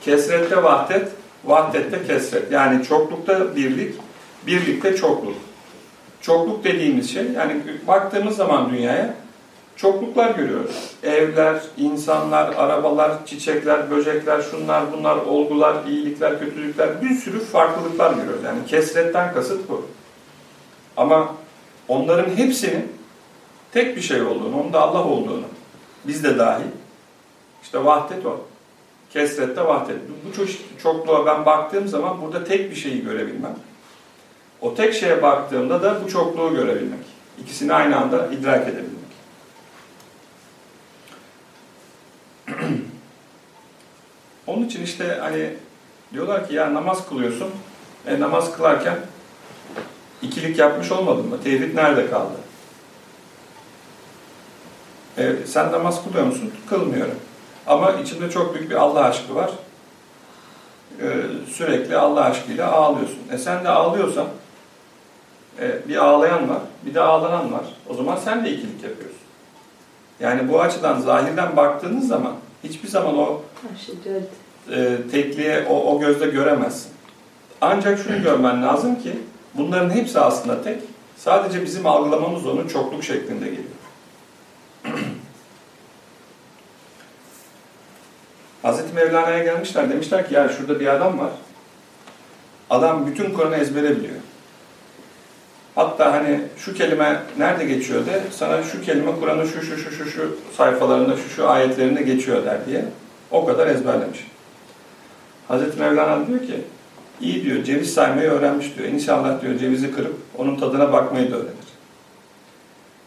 Kesrette vahdet, vahdette kesret. Yani çoklukta birlik, birlikte çokluk. Çokluk dediğimiz şey yani baktığımız zaman dünyaya çokluklar görüyoruz. Evler, insanlar, arabalar, çiçekler, böcekler, şunlar bunlar, olgular, iyilikler, kötülükler, bir sürü farklılıklar görüyoruz. Yani kesretten kasıt bu. Ama onların hepsinin tek bir şey olduğunu, onun da Allah olduğunu, biz de dahil, işte vahdet o. Kesrette vahdet. Bu çeşit çokluğa ben baktığım zaman burada tek bir şeyi görebilmem. O tek şeye baktığımda da bu çokluğu görebilmek. İkisini aynı anda idrak edebilmek. Onun için işte hani diyorlar ki ya namaz kılıyorsun. E namaz kılarken ikilik yapmış olmadın mı? Tevhid nerede kaldı? E, sen namaz kılıyor musun? Kılmıyorum. Ama içinde çok büyük bir Allah aşkı var. E, sürekli Allah aşkıyla ağlıyorsun. E sen de ağlıyorsan e, bir ağlayan var, bir de ağlanan var. O zaman sen de ikilik yapıyorsun. Yani bu açıdan zahirden baktığınız zaman hiçbir zaman o e, tekliğe o, o gözle göremezsin. Ancak şunu görmen lazım ki bunların hepsi aslında tek. Sadece bizim algılamamız onun çokluk şeklinde geliyor. Hazreti Mevlana'ya gelmişler. Demişler ki ya şurada bir adam var. Adam bütün Kur'an'ı ezbere biliyor. Hatta hani şu kelime nerede geçiyor de sana şu kelime Kur'an'ın şu şu şu şu şu sayfalarında şu şu ayetlerinde geçiyor der diye. O kadar ezberlemiş. Hazreti Mevlana diyor ki iyi diyor ceviz saymayı öğrenmiş diyor. İnşallah diyor cevizi kırıp onun tadına bakmayı da öğrenir.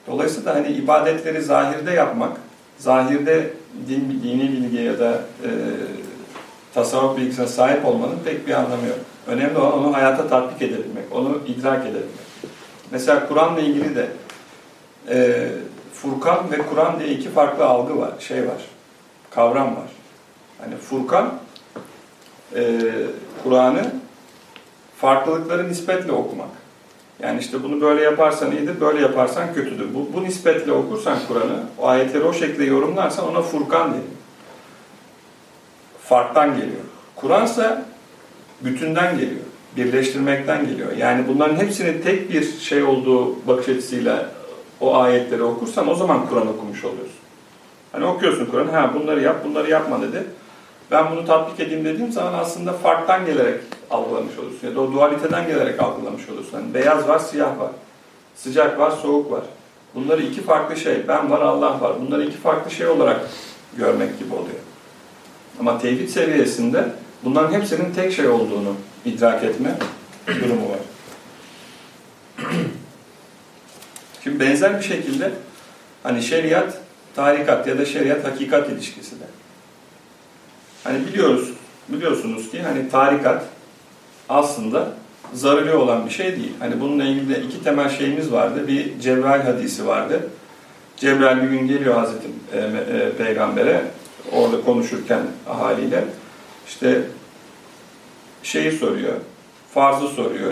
Dolayısıyla hani ibadetleri zahirde yapmak, zahirde din, dini bilgi ya da e, tasavvuf bilgisine sahip olmanın pek bir anlamı yok. Önemli olan onu hayata tatbik edebilmek, onu idrak edebilmek. Mesela Kur'an'la ilgili de e, Furkan ve Kur'an diye iki farklı algı var, şey var, kavram var. Hani Furkan, e, Kur'an'ı farklılıkları nispetle okumak. Yani işte bunu böyle yaparsan iyidir, böyle yaparsan kötüdür. Bu, bu nispetle okursan Kur'an'ı, o ayetleri o şekilde yorumlarsan ona Furkan deniyor. Farktan geliyor. Kur'ansa bütünden geliyor birleştirmekten geliyor. Yani bunların hepsinin tek bir şey olduğu bakış açısıyla o ayetleri okursan o zaman Kur'an okumuş oluyorsun. Hani okuyorsun Kur'an, ha bunları yap, bunları yapma dedi. Ben bunu tatbik edeyim dediğim zaman aslında farktan gelerek algılamış olursun. Ya da o dualiteden gelerek algılamış olursun. Yani beyaz var, siyah var. Sıcak var, soğuk var. Bunları iki farklı şey, ben var, Allah var. Bunları iki farklı şey olarak görmek gibi oluyor. Ama tevhid seviyesinde bunların hepsinin tek şey olduğunu idrak etme durumu var. Şimdi benzer bir şekilde hani şeriat, tarikat ya da şeriat hakikat ilişkisi de. Hani biliyoruz, biliyorsunuz ki hani tarikat aslında zaruri olan bir şey değil. Hani bununla ilgili de iki temel şeyimiz vardı. Bir Cebrail hadisi vardı. Cebrail bir gün geliyor Hazreti e, e, Peygamber'e orada konuşurken ahaliyle. İşte şeyi soruyor, farzı soruyor,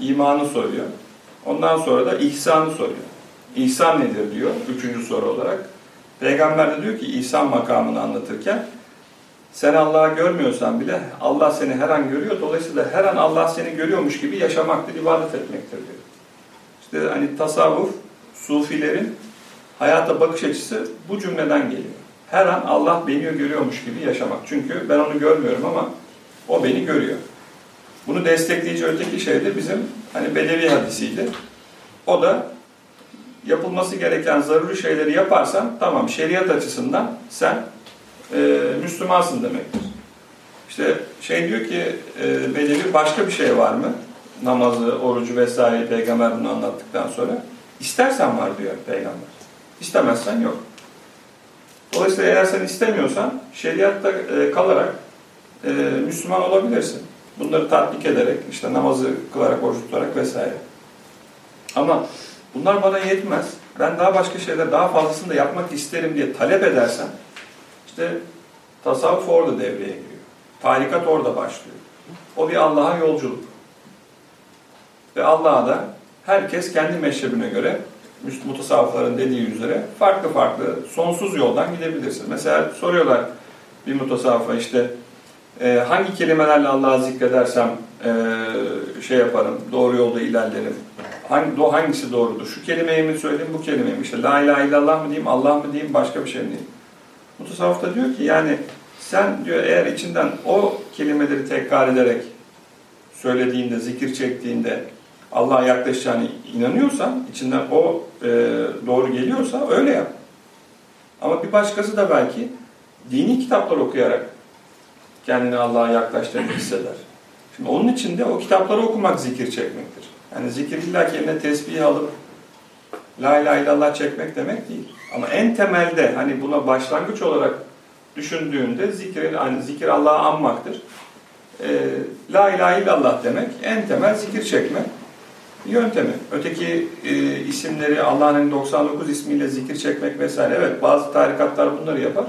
imanı soruyor. Ondan sonra da ihsanı soruyor. İhsan nedir diyor, üçüncü soru olarak. Peygamber de diyor ki ihsan makamını anlatırken, sen Allah'ı görmüyorsan bile Allah seni her an görüyor. Dolayısıyla her an Allah seni görüyormuş gibi yaşamaktır, ibadet etmektir diyor. İşte hani tasavvuf, sufilerin hayata bakış açısı bu cümleden geliyor. Her an Allah beni görüyormuş gibi yaşamak. Çünkü ben onu görmüyorum ama o beni görüyor. Bunu destekleyici öteki şey de bizim hani Bedevi hadisiydi. O da yapılması gereken zaruri şeyleri yaparsan tamam şeriat açısından sen e, Müslümansın demektir. İşte şey diyor ki e, Bedevi başka bir şey var mı? Namazı, orucu vesaire peygamber bunu anlattıktan sonra. İstersen var diyor peygamber. İstemezsen yok. Dolayısıyla eğer sen istemiyorsan şeriatta e, kalarak e, Müslüman olabilirsin. Bunları tatbik ederek, işte namazı kılarak, oruç tutarak vesaire. Ama bunlar bana yetmez. Ben daha başka şeyler, daha fazlasını da yapmak isterim diye talep edersen, işte tasavvuf orada devreye giriyor. Tarikat orada başlıyor. O bir Allah'a yolculuk. Ve Allah'a da herkes kendi meşrebine göre mutasavvıfların dediği üzere farklı farklı sonsuz yoldan gidebilirsin. Mesela soruyorlar bir mutasavvıfa işte e, hangi kelimelerle Allah'ı zikredersem e, şey yaparım, doğru yolda ilerlerim. hangi, hangisi doğrudur? Şu kelimeyi mi söyleyeyim, bu kelimeyi mi? İşte la ilahe illallah mı diyeyim, Allah mı diyeyim, başka bir şey mi diyeyim? Mutasavvuf da diyor ki yani sen diyor eğer içinden o kelimeleri tekrar ederek söylediğinde, zikir çektiğinde Allah'a yaklaşacağını inanıyorsan, içinden o e, doğru geliyorsa öyle yap. Ama bir başkası da belki dini kitaplar okuyarak kendini Allah'a yaklaştığını hisseder. Şimdi onun için de o kitapları okumak zikir çekmektir. Yani zikir illa kendine tesbih alıp la ilahe illallah çekmek demek değil. Ama en temelde hani buna başlangıç olarak düşündüğünde zikir, hani zikir Allah'ı anmaktır. E, la ilahe illallah demek en temel zikir çekme yöntemi. Öteki e, isimleri Allah'ın 99 ismiyle zikir çekmek vesaire. Evet bazı tarikatlar bunları yapar.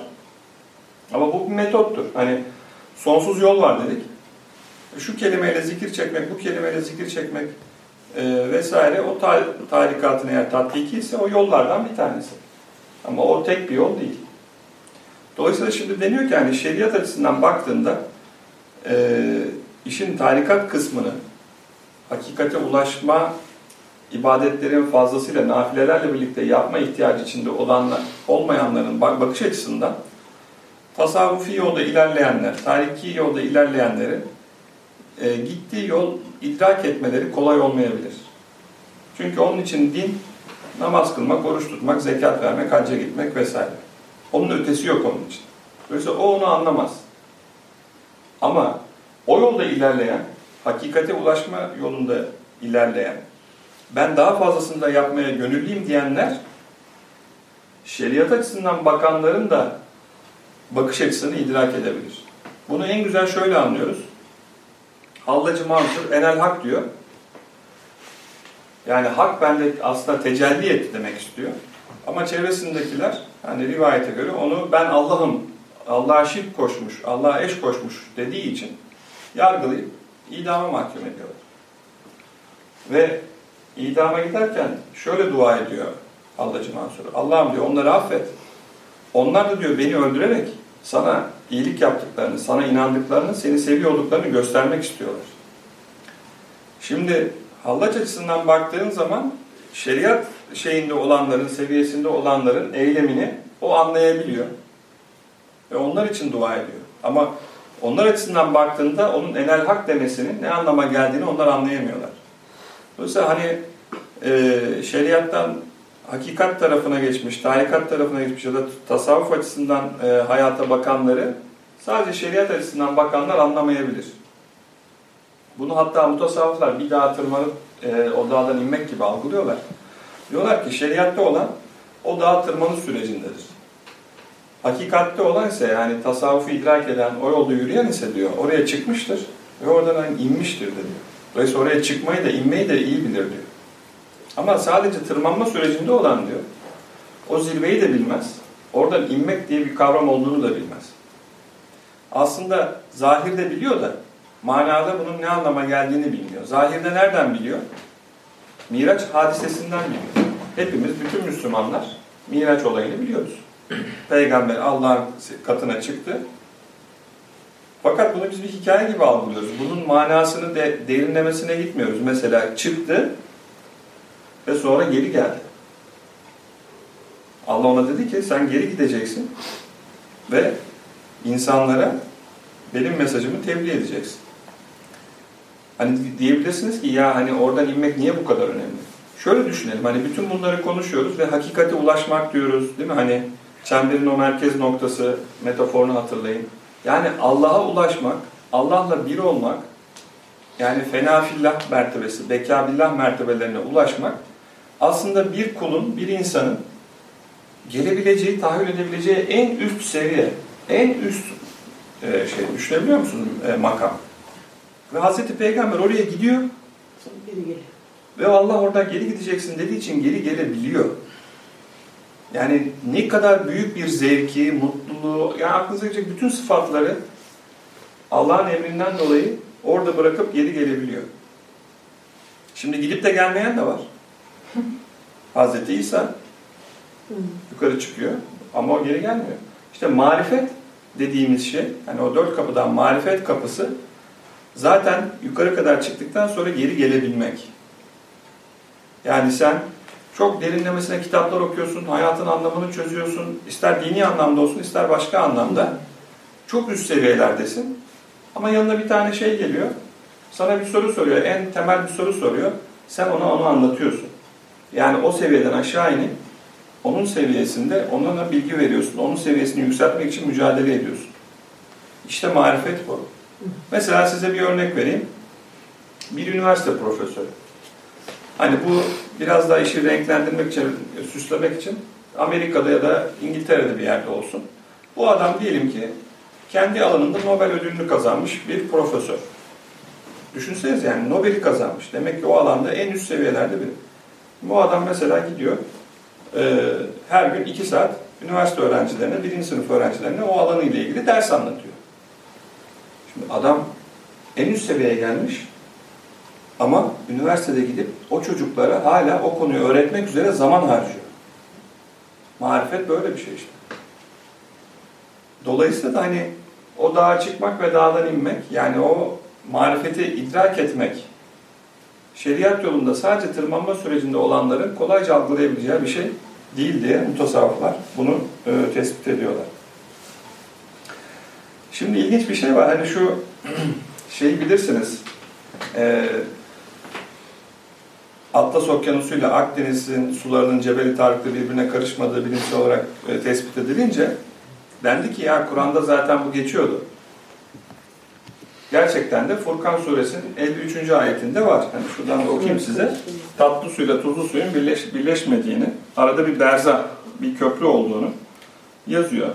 Ama bu bir metottur. Hani sonsuz yol var dedik. Şu kelimeyle zikir çekmek, bu kelimeyle zikir çekmek e, vesaire o tarikatın eğer tatbiki ise o yollardan bir tanesi. Ama o tek bir yol değil. Dolayısıyla şimdi deniyor ki hani şeriat açısından baktığında e, işin tarikat kısmını hakikate ulaşma ibadetlerin fazlasıyla nafilelerle birlikte yapma ihtiyacı içinde olanlar, olmayanların bakış açısından tasavvufi yolda ilerleyenler, tariki yolda ilerleyenlerin e, gittiği yol idrak etmeleri kolay olmayabilir. Çünkü onun için din namaz kılmak, oruç tutmak, zekat vermek, hacca gitmek vesaire. Onun ötesi yok onun için. Dolayısıyla o onu anlamaz. Ama o yolda ilerleyen, hakikate ulaşma yolunda ilerleyen, ben daha fazlasını da yapmaya gönüllüyüm diyenler, şeriat açısından bakanların da bakış açısını idrak edebilir. Bunu en güzel şöyle anlıyoruz. Hallacı Mansur enel hak diyor. Yani hak bende aslında tecelli etti demek istiyor. Ama çevresindekiler hani rivayete göre onu ben Allah'ım, Allah'a şirk koşmuş, Allah'a eş koşmuş dediği için yargılayıp idama mahkum ediyorlar. Ve idama giderken şöyle dua ediyor Hallacı Mansur. Allah'ım diyor onları affet. Onlar da diyor beni öldürerek sana iyilik yaptıklarını, sana inandıklarını, seni seviyor olduklarını göstermek istiyorlar. Şimdi hallaç açısından baktığın zaman şeriat şeyinde olanların, seviyesinde olanların eylemini o anlayabiliyor. Ve onlar için dua ediyor. Ama onlar açısından baktığında onun enel hak demesinin ne anlama geldiğini onlar anlayamıyorlar. Dolayısıyla hani e, şeriattan hakikat tarafına geçmiş, tarikat tarafına geçmiş ya da tasavvuf açısından e, hayata bakanları sadece şeriat açısından bakanlar anlamayabilir. Bunu hatta mutasavvıflar bir dağa tırmanıp e, o dağdan inmek gibi algılıyorlar. Diyorlar ki şeriatta olan o dağa tırmanış sürecindedir. Hakikatte olan ise yani tasavvufu idrak eden, o yolda yürüyen ise diyor oraya çıkmıştır ve oradan inmiştir diyor. Dolayısıyla oraya çıkmayı da inmeyi de iyi bilir diyor. Ama sadece tırmanma sürecinde olan diyor, o zirveyi de bilmez. Oradan inmek diye bir kavram olduğunu da bilmez. Aslında zahirde biliyor da manada bunun ne anlama geldiğini bilmiyor. Zahirde nereden biliyor? Miraç hadisesinden biliyor. Hepimiz, bütün Müslümanlar Miraç olayını biliyoruz. Peygamber Allah'ın katına çıktı. Fakat bunu biz bir hikaye gibi algılıyoruz. Bunun manasını de, derinlemesine gitmiyoruz. Mesela çıktı, ve sonra geri geldi. Allah ona dedi ki sen geri gideceksin ve insanlara benim mesajımı tebliğ edeceksin. Hani diyebilirsiniz ki ya hani oradan inmek niye bu kadar önemli? Şöyle düşünelim hani bütün bunları konuşuyoruz ve hakikate ulaşmak diyoruz değil mi? Hani çemberin o merkez noktası metaforunu hatırlayın. Yani Allah'a ulaşmak, Allah'la bir olmak yani fenafillah mertebesi, bekabillah mertebelerine ulaşmak aslında bir kulun, bir insanın gelebileceği, tahayyül edebileceği en üst seviye, en üst e, şey düşünebiliyor musunuz e, makam? Ve Hazreti Peygamber oraya gidiyor. Ve Allah oradan geri gideceksin dediği için geri gelebiliyor. Yani ne kadar büyük bir zevki, mutluluğu, yani aklınıza gelecek bütün sıfatları Allah'ın emrinden dolayı orada bırakıp geri gelebiliyor. Şimdi gidip de gelmeyen de var. Hazreti İsa yukarı çıkıyor ama o geri gelmiyor. İşte marifet dediğimiz şey, yani o dört kapıdan marifet kapısı zaten yukarı kadar çıktıktan sonra geri gelebilmek. Yani sen çok derinlemesine kitaplar okuyorsun, hayatın anlamını çözüyorsun. İster dini anlamda olsun, ister başka anlamda. Çok üst seviyelerdesin. Ama yanına bir tane şey geliyor. Sana bir soru soruyor. En temel bir soru soruyor. Sen ona onu anlatıyorsun. Yani o seviyeden aşağı inip onun seviyesinde ona bilgi veriyorsun. Onun seviyesini yükseltmek için mücadele ediyorsun. İşte marifet bu. Mesela size bir örnek vereyim. Bir üniversite profesörü. Hani bu biraz daha işi renklendirmek için, süslemek için Amerika'da ya da İngiltere'de bir yerde olsun. Bu adam diyelim ki kendi alanında Nobel ödülünü kazanmış bir profesör. Düşünseniz yani Nobel'i kazanmış. Demek ki o alanda en üst seviyelerde biri. Bu adam mesela gidiyor e, her gün iki saat üniversite öğrencilerine, birinci sınıf öğrencilerine o alanı ile ilgili ders anlatıyor. Şimdi adam en üst seviyeye gelmiş ama üniversitede gidip o çocuklara hala o konuyu öğretmek üzere zaman harcıyor. Marifet böyle bir şey işte. Dolayısıyla da hani o dağa çıkmak ve dağdan inmek, yani o marifeti idrak etmek, şeriat yolunda sadece tırmanma sürecinde olanların kolayca algılayabileceği bir şey değil diye mutasavvıflar bunu e, tespit ediyorlar. Şimdi ilginç bir şey var. Hani şu şeyi bilirsiniz. E, Atlas Okyanusu ile Akdeniz'in sularının Cebeli Tarık'ta birbirine karışmadığı bilimsel olarak e, tespit edilince dendi ki ya Kur'an'da zaten bu geçiyordu. Gerçekten de Furkan suresinin 53. ayetinde var. Yani şuradan da okuyayım size. Tatlı suyla tuzlu suyun birleş, birleşmediğini, arada bir berza, bir köprü olduğunu yazıyor.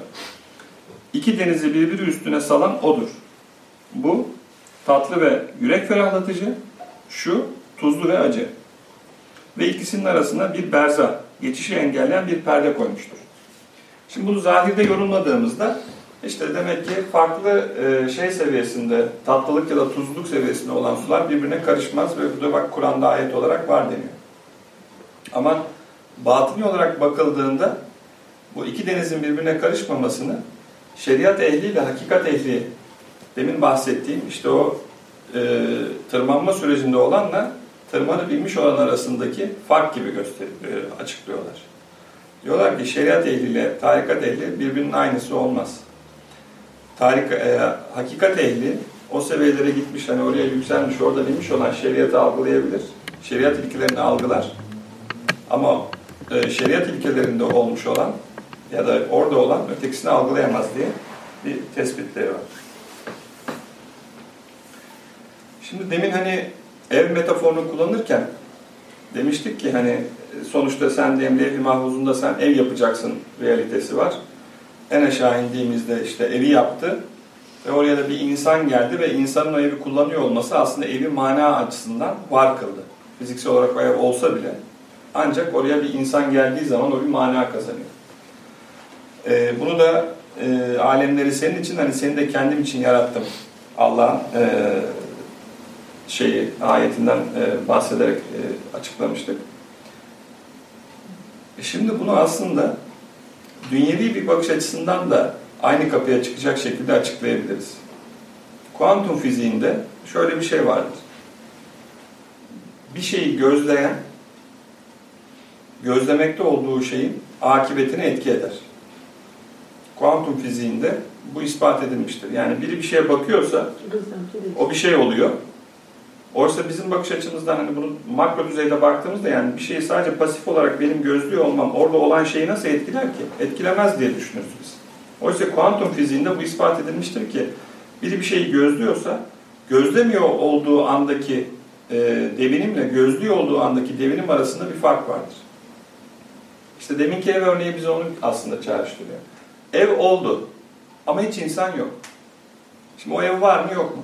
İki denizi birbiri üstüne salan odur. Bu tatlı ve yürek ferahlatıcı, şu tuzlu ve acı. Ve ikisinin arasına bir berza, geçişi engelleyen bir perde koymuştur. Şimdi bunu zahirde yorumladığımızda işte demek ki farklı e, şey seviyesinde, tatlılık ya da tuzluluk seviyesinde olan sular birbirine karışmaz ve bu da bak Kur'an'da ayet olarak var deniyor. Ama batini olarak bakıldığında bu iki denizin birbirine karışmamasını şeriat ehli ile hakikat ehli demin bahsettiğim işte o e, tırmanma sürecinde olanla tırmanabilmiş olan arasındaki fark gibi göster e, açıklıyorlar. Diyorlar ki şeriat ehliyle tarikat ehli birbirinin aynısı olmaz. Tarik, e, hakikat ehli o seviyelere gitmiş, hani oraya yükselmiş, orada bilmiş olan şeriatı algılayabilir. Şeriat ilkelerini algılar. Ama e, şeriat ilkelerinde olmuş olan ya da orada olan ötekisini algılayamaz diye bir tespitleri var. Şimdi demin hani ev metaforunu kullanırken demiştik ki hani sonuçta sen diyelim levh mahfuzunda sen ev yapacaksın realitesi var. En aşağı indiğimizde işte evi yaptı ve oraya da bir insan geldi ve insanın o evi kullanıyor olması aslında evi mana açısından var kıldı. Fiziksel olarak o ev olsa bile ancak oraya bir insan geldiği zaman o bir mana kazanıyor. Ee, bunu da e, alemleri senin için hani seni de kendim için yarattım. Allah'ın e, şeyi ayetinden e, bahsederek e, açıklamıştık. E şimdi bunu aslında dünyevi bir bakış açısından da aynı kapıya çıkacak şekilde açıklayabiliriz. Kuantum fiziğinde şöyle bir şey vardır. Bir şeyi gözleyen, gözlemekte olduğu şeyin akıbetini etki eder. Kuantum fiziğinde bu ispat edilmiştir. Yani biri bir şeye bakıyorsa o bir şey oluyor. Oysa bizim bakış açımızdan hani bunu makro düzeyde baktığımızda yani bir şeyi sadece pasif olarak benim gözlüyor olmam orada olan şeyi nasıl etkiler ki? Etkilemez diye düşünürüz biz. Oysa kuantum fiziğinde bu ispat edilmiştir ki biri bir şeyi gözlüyorsa gözlemiyor olduğu andaki e, devinimle gözlüyor olduğu andaki devinim arasında bir fark vardır. İşte deminki ev örneği bize onu aslında çağrıştırıyor. Ev oldu ama hiç insan yok. Şimdi o ev var mı yok mu?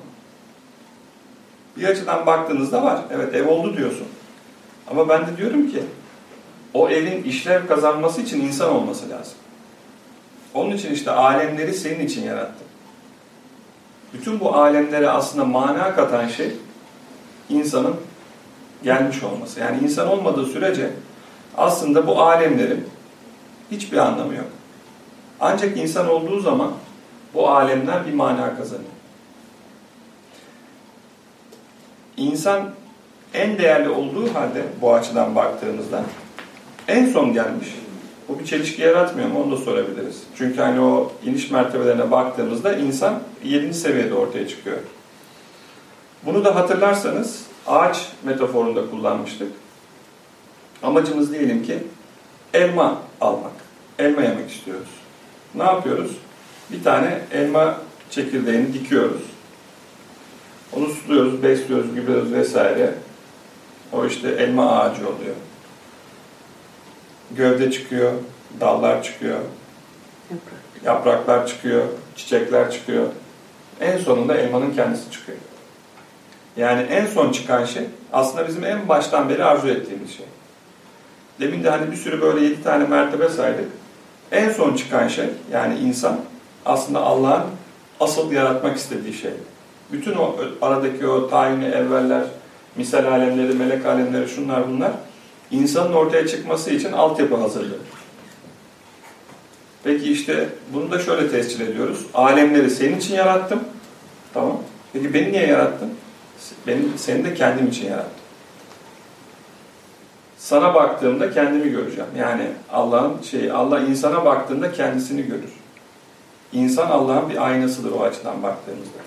Bir açıdan baktığınızda var. Evet ev oldu diyorsun. Ama ben de diyorum ki o evin işlev kazanması için insan olması lazım. Onun için işte alemleri senin için yarattı. Bütün bu alemlere aslında mana katan şey insanın gelmiş olması. Yani insan olmadığı sürece aslında bu alemlerin hiçbir anlamı yok. Ancak insan olduğu zaman bu alemler bir mana kazanıyor. İnsan en değerli olduğu halde bu açıdan baktığımızda en son gelmiş. Bu bir çelişki yaratmıyor mu? Onu da sorabiliriz. Çünkü hani o iniş mertebelerine baktığımızda insan 7. seviyede ortaya çıkıyor. Bunu da hatırlarsanız ağaç metaforunda kullanmıştık. Amacımız diyelim ki elma almak. Elma yemek istiyoruz. Ne yapıyoruz? Bir tane elma çekirdeğini dikiyoruz. Onu suluyoruz, besliyoruz, gübreliyoruz vesaire. O işte elma ağacı oluyor. Gövde çıkıyor, dallar çıkıyor, yapraklar çıkıyor, çiçekler çıkıyor. En sonunda elmanın kendisi çıkıyor. Yani en son çıkan şey aslında bizim en baştan beri arzu ettiğimiz şey. Demin de hani bir sürü böyle yedi tane mertebe saydık. En son çıkan şey yani insan aslında Allah'ın asıl yaratmak istediği şey. Bütün o aradaki o tayini evveller, misal alemleri, melek alemleri şunlar bunlar insanın ortaya çıkması için altyapı hazırlığı. Peki işte bunu da şöyle tescil ediyoruz. Alemleri senin için yarattım. Tamam. Peki beni niye yarattın? Benim, seni de kendim için yarattım. Sana baktığımda kendimi göreceğim. Yani Allah'ın şey Allah insana baktığında kendisini görür. İnsan Allah'ın bir aynasıdır o açıdan baktığımızda.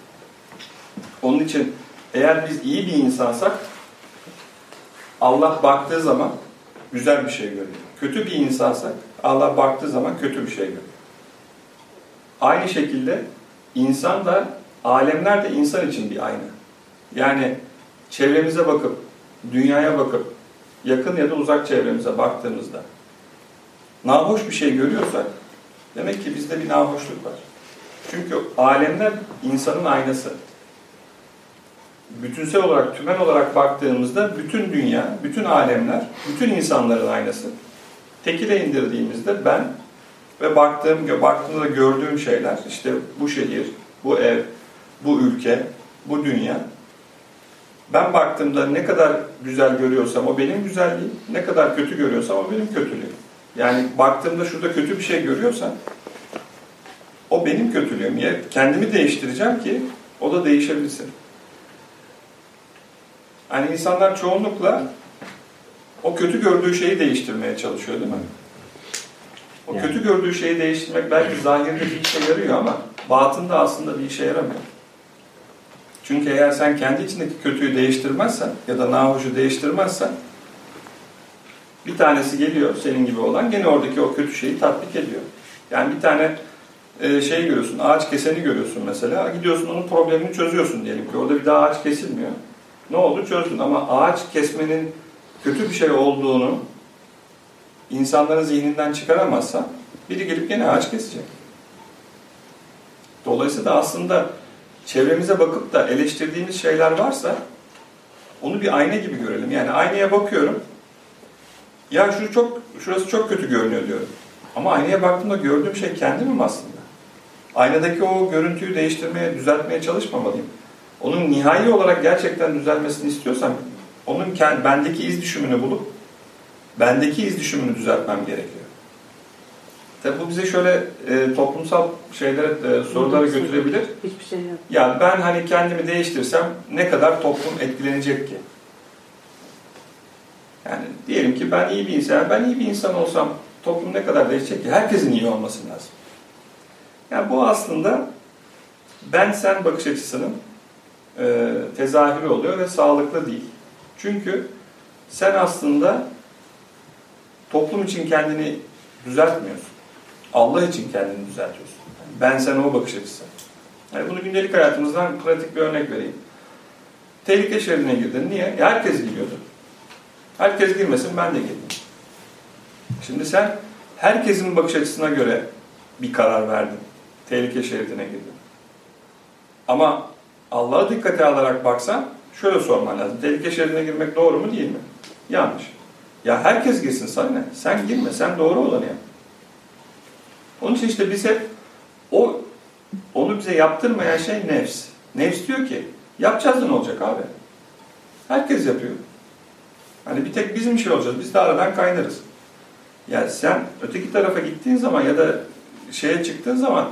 Onun için eğer biz iyi bir insansak Allah baktığı zaman güzel bir şey görüyor. Kötü bir insansak Allah baktığı zaman kötü bir şey görüyor. Aynı şekilde insan da alemler de insan için bir ayna. Yani çevremize bakıp, dünyaya bakıp, yakın ya da uzak çevremize baktığımızda nahoş bir şey görüyorsak demek ki bizde bir nahoşluk var. Çünkü alemler insanın aynası. Bütünsel olarak, tümen olarak baktığımızda bütün dünya, bütün alemler, bütün insanların aynası. Tekile indirdiğimizde ben ve baktığım, baktığımda gördüğüm şeyler, işte bu şehir, bu ev, bu ülke, bu dünya ben baktığımda ne kadar güzel görüyorsam o benim güzelliğim, ne kadar kötü görüyorsam o benim kötülüğüm. Yani baktığımda şurada kötü bir şey görüyorsam o benim kötülüğüm. Ya kendimi değiştireceğim ki o da değişebilsin. Yani insanlar çoğunlukla o kötü gördüğü şeyi değiştirmeye çalışıyor değil mi? O yani. kötü gördüğü şeyi değiştirmek belki zahirde bir işe yarıyor ama batında aslında bir işe yaramıyor. Çünkü eğer sen kendi içindeki kötüyü değiştirmezsen ya da nahoşu değiştirmezsen bir tanesi geliyor senin gibi olan gene oradaki o kötü şeyi tatbik ediyor. Yani bir tane e, şey görüyorsun, ağaç keseni görüyorsun mesela. Gidiyorsun onun problemini çözüyorsun diyelim ki. Orada bir daha ağaç kesilmiyor. Ne oldu? Çözdün. Ama ağaç kesmenin kötü bir şey olduğunu insanların zihninden çıkaramazsa biri gelip gene ağaç kesecek. Dolayısıyla aslında çevremize bakıp da eleştirdiğimiz şeyler varsa onu bir ayna gibi görelim. Yani aynaya bakıyorum. Ya şu çok şurası çok kötü görünüyor diyorum. Ama aynaya baktığımda gördüğüm şey kendimim aslında. Aynadaki o görüntüyü değiştirmeye, düzeltmeye çalışmamalıyım. Onun nihai olarak gerçekten düzelmesini istiyorsam onun bendeki iz düşümünü bulup bendeki iz düşümünü düzeltmem gerekiyor. Tabi bu bize şöyle e, toplumsal şeylere, e, sorulara götürebilir. Hiçbir şey yok. Yani ben hani kendimi değiştirsem ne kadar toplum etkilenecek ki? Yani diyelim ki ben iyi bir insan, ben iyi bir insan olsam toplum ne kadar değişecek ki? Herkesin iyi olması lazım. Yani bu aslında ben sen bakış açısının e, tezahürü oluyor ve sağlıklı değil. Çünkü sen aslında toplum için kendini düzeltmiyorsun. Allah için kendini düzeltiyorsun. ben sen o bakış açısı. Yani bunu gündelik hayatımızdan pratik bir örnek vereyim. Tehlike şeridine girdin. Niye? Herkes giriyordu. Herkes girmesin ben de girdim. Şimdi sen herkesin bakış açısına göre bir karar verdin. Tehlike şeridine girdin. Ama Allah'a dikkate alarak baksan şöyle sorman lazım. Tehlike şeridine girmek doğru mu değil mi? Yanlış. Ya herkes girsin sana ne? Sen girme, sen doğru olanı yap. Onun için işte biz hep o onu bize yaptırmayan şey nefs. Nefs diyor ki yapacağız da ne olacak abi? Herkes yapıyor. Hani bir tek bizim şey olacağız. Biz de aradan kaynarız. Yani sen öteki tarafa gittiğin zaman ya da şeye çıktığın zaman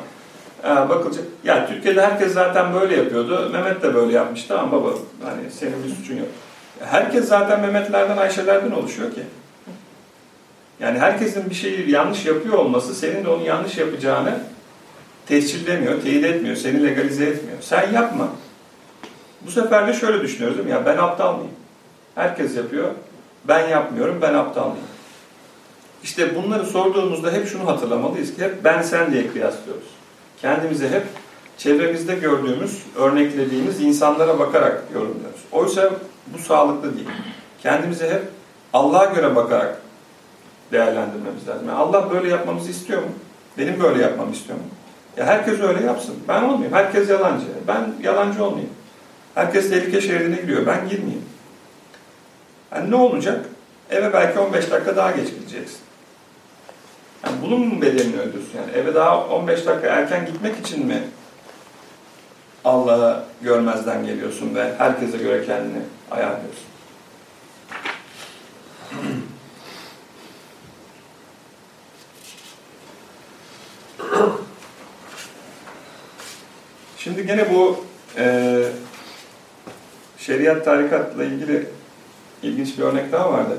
bakılacak. Ya Türkiye'de herkes zaten böyle yapıyordu. Mehmet de böyle yapmıştı ama baba hani senin bir suçun yok. Herkes zaten Mehmetlerden, Ayşelerden oluşuyor ki. Yani herkesin bir şeyi yanlış yapıyor olması senin de onu yanlış yapacağını tescillemiyor, teyit etmiyor, seni legalize etmiyor. Sen yapma. Bu sefer de şöyle düşünüyoruz değil mi? Ya ben aptal mıyım? Herkes yapıyor. Ben yapmıyorum, ben aptal mıyım? İşte bunları sorduğumuzda hep şunu hatırlamalıyız ki hep ben sen diye kıyaslıyoruz. Kendimizi hep çevremizde gördüğümüz, örneklediğimiz insanlara bakarak yorumluyoruz. Oysa bu sağlıklı değil. Kendimizi hep Allah'a göre bakarak değerlendirmemiz lazım. Yani Allah böyle yapmamızı istiyor mu? Benim böyle yapmamı istiyor mu? Ya herkes öyle yapsın. Ben olmayayım. Herkes yalancı. Ben yalancı olmayayım. Herkes tehlike şeridine giriyor. Ben girmeyeyim. Yani ne olacak? Eve belki 15 dakika daha geç gideceksin. Yani bunun mu bedelini ödüyorsun? Yani eve daha 15 dakika erken gitmek için mi Allah'ı görmezden geliyorsun ve herkese göre kendini ayarlıyorsun? Şimdi gene bu e, şeriat tarikatla ilgili ilginç bir örnek daha vardı.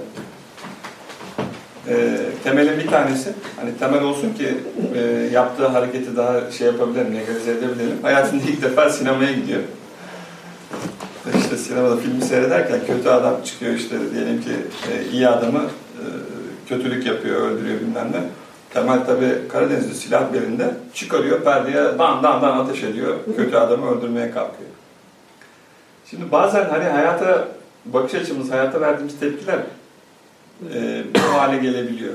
E, temelin bir tanesi, hani temel olsun ki e, yaptığı hareketi daha şey yapabilirim, legalize edebilelim. Hayatında ilk defa sinemaya gidiyor. İşte sinemada filmi seyrederken kötü adam çıkıyor işte diyelim ki e, iyi adamı e, kötülük yapıyor, öldürüyor bilmem ne. Temel tabi Karadeniz'de silah belinde çıkarıyor perdeye dan dan dan ateş ediyor. Kötü adamı öldürmeye kalkıyor. Şimdi bazen hani hayata bakış açımız, hayata verdiğimiz tepkiler e, bu hale gelebiliyor.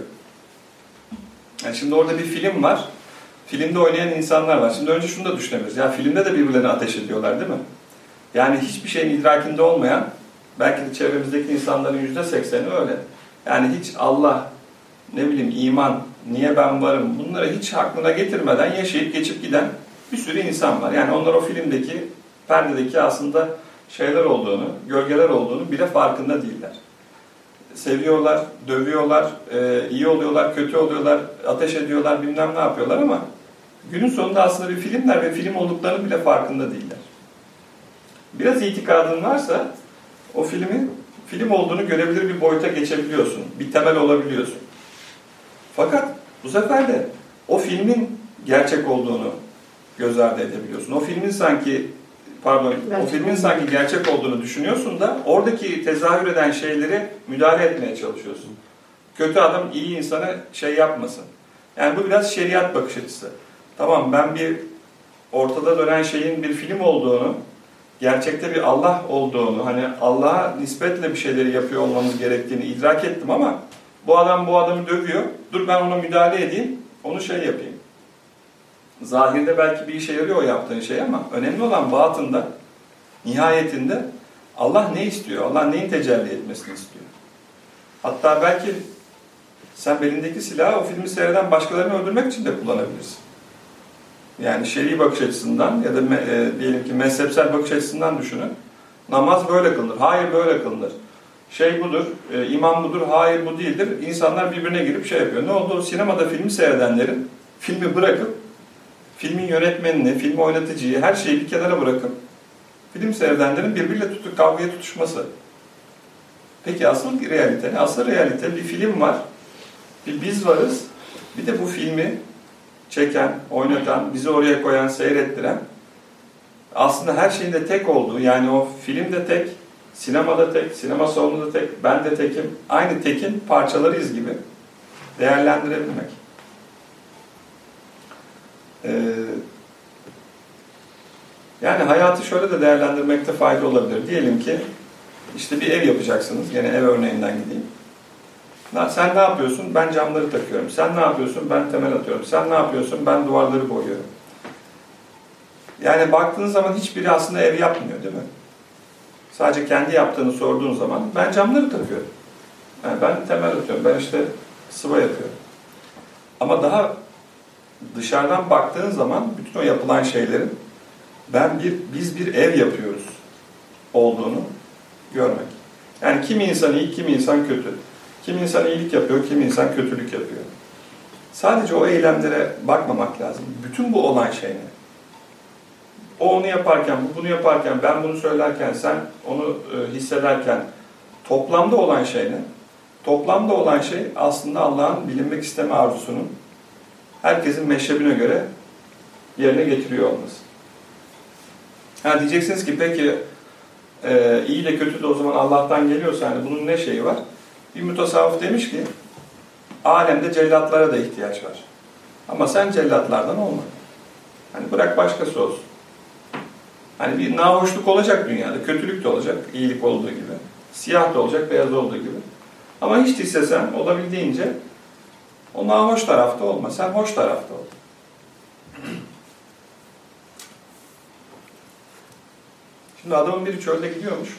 Yani şimdi orada bir film var. Filmde oynayan insanlar var. Şimdi önce şunu da düşünemiyoruz. Ya filmde de birbirlerine ateş ediyorlar değil mi? Yani hiçbir şeyin idrakinde olmayan, belki de çevremizdeki insanların yüzde sekseni öyle. Yani hiç Allah, ne bileyim iman, niye ben varım bunları hiç aklına getirmeden yaşayıp geçip giden bir sürü insan var. Yani onlar o filmdeki, perdedeki aslında şeyler olduğunu, gölgeler olduğunu bile farkında değiller. Seviyorlar, dövüyorlar, e, iyi oluyorlar, kötü oluyorlar, ateş ediyorlar, bilmem ne yapıyorlar ama günün sonunda aslında bir filmler ve film olduklarını bile farkında değiller. Biraz itikadın varsa o filmin film olduğunu görebilir bir boyuta geçebiliyorsun. Bir temel olabiliyorsun. Fakat bu sefer de o filmin gerçek olduğunu göz ardı edebiliyorsun. O filmin sanki pardon, gerçek o filmin sanki gerçek olduğunu düşünüyorsun da oradaki tezahür eden şeyleri müdahale etmeye çalışıyorsun. Kötü adam iyi insana şey yapmasın. Yani bu biraz şeriat bakış açısı. Tamam ben bir ortada dönen şeyin bir film olduğunu, gerçekte bir Allah olduğunu, hani Allah'a nispetle bir şeyleri yapıyor olmamız gerektiğini idrak ettim ama bu adam bu adamı dövüyor. Dur ben ona müdahale edeyim, onu şey yapayım. Zahirde belki bir işe yarıyor o yaptığın şey ama önemli olan batında, nihayetinde Allah ne istiyor? Allah neyin tecelli etmesini istiyor? Hatta belki sen belindeki silahı o filmi seyreden başkalarını öldürmek için de kullanabilirsin. Yani şer'i bakış açısından ya da e, diyelim ki mezhepsel bakış açısından düşünün. Namaz böyle kılınır. Hayır böyle kılınır. Şey budur, e, imam budur, hayır bu değildir. İnsanlar birbirine girip şey yapıyor. Ne oldu? Sinemada filmi seyredenlerin filmi bırakıp filmin yönetmenini, filmi oynatıcıyı, her şeyi bir kenara bırakıp film seyredenlerin birbiriyle tutup kavgaya tutuşması. Peki asıl realite ne? Asıl realite bir film var. Bir biz varız. Bir de bu filmi çeken, oynatan, bizi oraya koyan, seyrettiren aslında her şeyin de tek olduğu yani o film de tek, sinemada tek, sinema salonu da tek, ben de tekim. Aynı tekin parçalarıyız gibi değerlendirebilmek. Ee, yani hayatı şöyle de değerlendirmekte fayda olabilir. Diyelim ki işte bir ev yapacaksınız. Yine ev örneğinden gideyim. Sen ne yapıyorsun? Ben camları takıyorum. Sen ne yapıyorsun? Ben temel atıyorum. Sen ne yapıyorsun? Ben duvarları boyuyorum. Yani baktığınız zaman hiçbiri aslında ev yapmıyor değil mi? Sadece kendi yaptığını sorduğun zaman ben camları takıyorum. Yani ben temel atıyorum. Ben işte sıva yapıyorum. Ama daha dışarıdan baktığın zaman bütün o yapılan şeylerin ben bir biz bir ev yapıyoruz olduğunu görmek. Yani kimi insan iyi, kimi insan kötü. Kimi insan iyilik yapıyor, kimi insan kötülük yapıyor. Sadece o eylemlere bakmamak lazım. Bütün bu olan şey ne? O onu yaparken, bu bunu yaparken, ben bunu söylerken, sen onu e, hissederken, toplamda olan şey ne? Toplamda olan şey aslında Allah'ın bilinmek isteme arzusunun herkesin meşrebine göre yerine getiriyor olması. Ha diyeceksiniz ki peki e, iyi de kötü de o zaman Allah'tan geliyorsa yani bunun ne şeyi var? Bir mutasavvıf demiş ki alemde cellatlara da ihtiyaç var. Ama sen cellatlardan olma. Hani bırak başkası olsun. Hani bir nahoşluk olacak dünyada, kötülük de olacak, iyilik olduğu gibi. Siyah da olacak, beyaz olduğu gibi. Ama hiç değilse sen olabildiğince o nahoş tarafta olma, sen hoş tarafta ol. Şimdi adamın biri çölde gidiyormuş.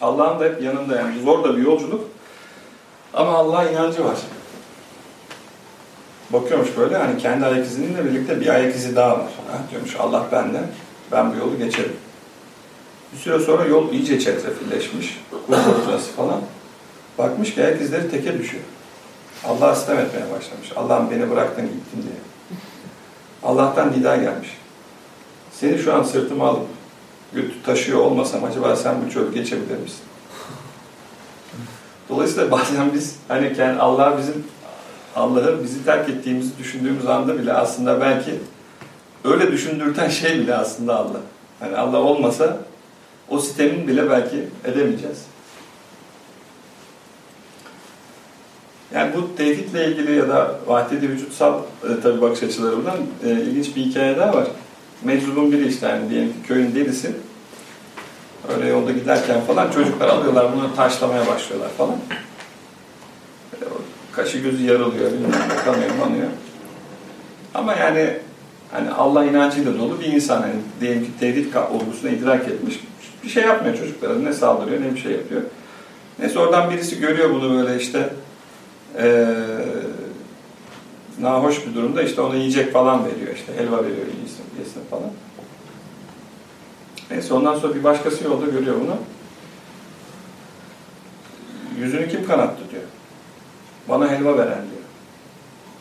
Allah'ın da hep yanında yani zor da bir yolculuk. Ama Allah'a inancı var. Bakıyormuş böyle hani kendi ayak izininle birlikte bir ayak izi daha var. Ha, diyormuş Allah bende, ben bu yolu geçerim. Bir süre sonra yol iyice çetrefilleşmiş, fırtınası falan. Bakmış ki ayak izleri teke düşüyor. Allah sistem etmeye başlamış. Allah'ım beni bıraktın gittin diye. Allah'tan nida gelmiş. Seni şu an sırtıma alıp götü taşıyor olmasam acaba sen bu çölü geçebilir misin? Dolayısıyla bazen biz hani kendi Allah bizim Allah'ı bizi terk ettiğimizi düşündüğümüz anda bile aslında belki öyle düşündürten şey bile aslında Allah. Hani Allah olmasa o sistemin bile belki edemeyeceğiz. Yani bu tevhidle ilgili ya da vahdedi vücutsal e, tabi bakış açılarından e, ilginç bir hikaye daha var. Meczubun biri işte yani diyelim ki köyün delisi. Öyle yolda giderken falan çocuklar alıyorlar bunu taşlamaya başlıyorlar falan. E, kaşı gözü yarılıyor, bilmem kanıyor, manıyor. Ama yani hani Allah inancıyla dolu bir insan. Yani diyelim ki tevhid olgusunu idrak etmiş. Bir şey yapmıyor çocuklara. Ne saldırıyor ne bir şey yapıyor. Neyse oradan birisi görüyor bunu böyle işte e, nahoş bir durumda işte ona yiyecek falan veriyor işte helva veriyor yesin, yesin falan. Neyse ondan sonra bir başkası yolda görüyor bunu. Yüzünü kim kanattı diyor. Bana helva veren diyor.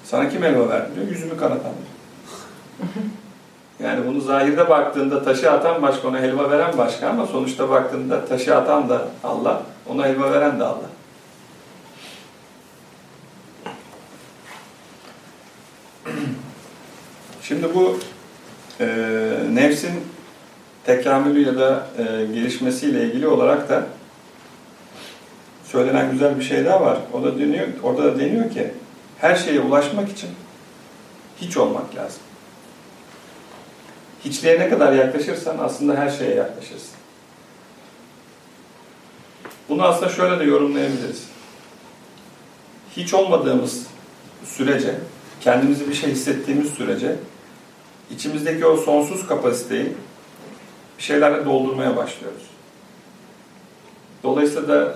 Sana kim helva verdi diyor. Yüzümü kanatan diyor. Yani bunu zahirde baktığında taşı atan başka, ona helva veren başka ama sonuçta baktığında taşı atan da Allah, ona helva veren de Allah. Şimdi bu e, nefsin tekamülü ya da e, gelişmesiyle ilgili olarak da söylenen güzel bir şey daha var. O da deniyor, orada da deniyor ki her şeye ulaşmak için hiç olmak lazım. Hiçliğe ne kadar yaklaşırsan aslında her şeye yaklaşırsın. Bunu aslında şöyle de yorumlayabiliriz. Hiç olmadığımız sürece, kendimizi bir şey hissettiğimiz sürece içimizdeki o sonsuz kapasiteyi bir şeylerle doldurmaya başlıyoruz. Dolayısıyla da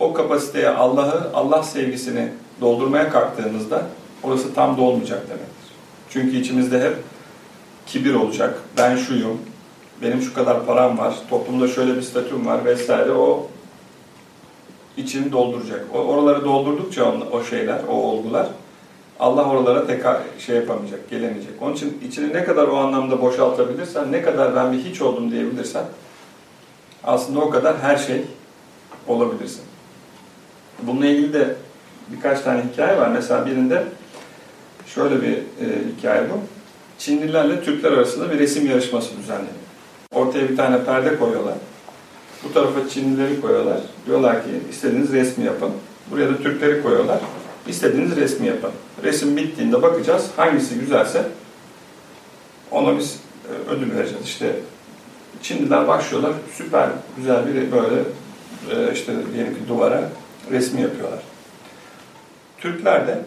o kapasiteye Allah'ı, Allah sevgisini doldurmaya kalktığımızda orası tam dolmayacak demektir. Çünkü içimizde hep kibir olacak. Ben şuyum, benim şu kadar param var, toplumda şöyle bir statüm var vesaire. O içini dolduracak. O, oraları doldurdukça o, o şeyler, o olgular Allah oralara tekrar şey yapamayacak, gelemeyecek. Onun için içini ne kadar o anlamda boşaltabilirsen, ne kadar ben bir hiç oldum diyebilirsen aslında o kadar her şey olabilirsin. Bununla ilgili de birkaç tane hikaye var. Mesela birinde şöyle bir e, hikaye bu. Çinlilerle Türkler arasında bir resim yarışması düzenleniyor. Ortaya bir tane perde koyuyorlar. Bu tarafa Çinlileri koyuyorlar. Diyorlar ki istediğiniz resmi yapın. Buraya da Türkleri koyuyorlar. İstediğiniz resmi yapın. Resim bittiğinde bakacağız. Hangisi güzelse ona biz e, ödül vereceğiz. İşte Çinliler başlıyorlar. Süper güzel bir böyle e, işte diyelim ki duvara resmi yapıyorlar. Türkler de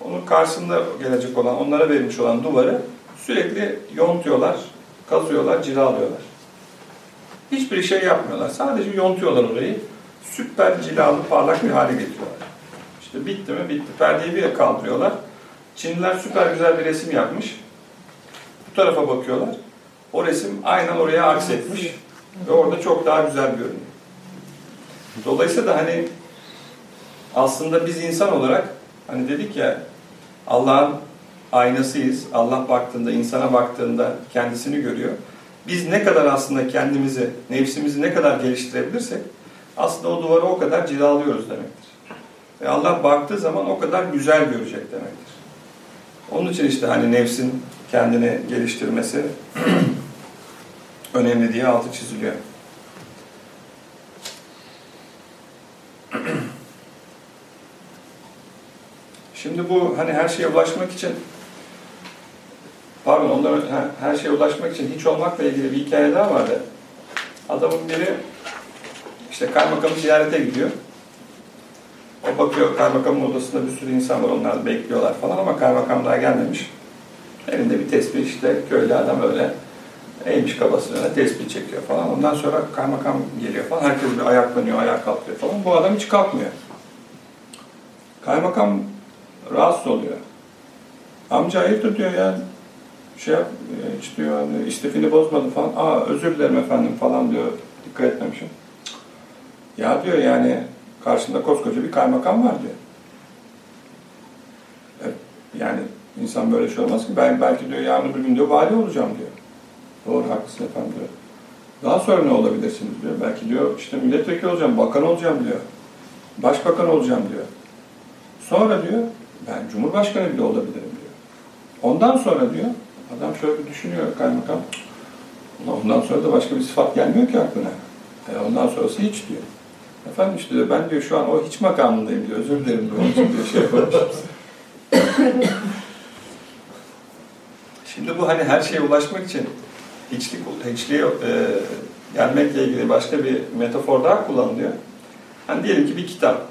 onun karşısında gelecek olan, onlara verilmiş olan duvarı sürekli yontuyorlar, kazıyorlar, cilalıyorlar. Hiçbir şey yapmıyorlar. Sadece yontuyorlar orayı. Süper cilalı, parlak bir hale getiriyorlar. İşte bitti mi? Bitti. Perdeyi bir kaldırıyorlar. Çinliler süper güzel bir resim yapmış. Bu tarafa bakıyorlar. O resim aynen oraya aksetmiş. Ve orada çok daha güzel görünüyor. Dolayısıyla da hani aslında biz insan olarak hani dedik ya Allah'ın aynasıyız. Allah baktığında, insana baktığında kendisini görüyor. Biz ne kadar aslında kendimizi, nefsimizi ne kadar geliştirebilirsek aslında o duvarı o kadar cilalıyoruz demektir. Ve Allah baktığı zaman o kadar güzel görecek demektir. Onun için işte hani nefsin kendini geliştirmesi önemli diye altı çiziliyor. Şimdi bu hani her şeye ulaşmak için pardon ondan her şeye ulaşmak için hiç olmakla ilgili bir hikaye daha vardı. Adamın biri işte kaymakamı ziyarete gidiyor. O bakıyor kaymakamın odasında bir sürü insan var onlar bekliyorlar falan ama kaymakam daha gelmemiş. Elinde bir tespih işte köylü adam öyle eğmiş kafasına tespih çekiyor falan. Ondan sonra kaymakam geliyor falan. Herkes bir ayaklanıyor, ayağa kalkıyor falan. Bu adam hiç kalkmıyor. Kaymakam rahatsız oluyor. Amca hayırdır diyor ya. Şey yap, hiç diyor hani istifini bozmadı falan. Aa özür dilerim efendim falan diyor. Dikkat etmemişim. Ya diyor yani karşında koskoca bir kaymakam var diyor. Yani insan böyle şey olmaz ki. Ben belki diyor yarın bir gün diyor vali olacağım diyor. Doğru haklısın efendim diyor. Daha sonra ne olabilirsiniz diyor. Belki diyor işte milletvekili olacağım, bakan olacağım diyor. Başbakan olacağım diyor. Sonra diyor ben cumhurbaşkanı bile olabilirim diyor. Ondan sonra diyor adam şöyle bir düşünüyor kaymakam. Ondan sonra da başka bir sıfat gelmiyor ki aklına. E ondan sonrası hiç diyor. Efendim işte diyor, ben diyor şu an o hiç makamındayım diyor. Özür dilerim diyor. Onun için diyor şey yapalım. Şimdi bu hani her şeye ulaşmak için hiçlik, hiçliğe e, gelmekle ilgili başka bir metafor daha kullanılıyor. Hani diyelim ki bir kitap.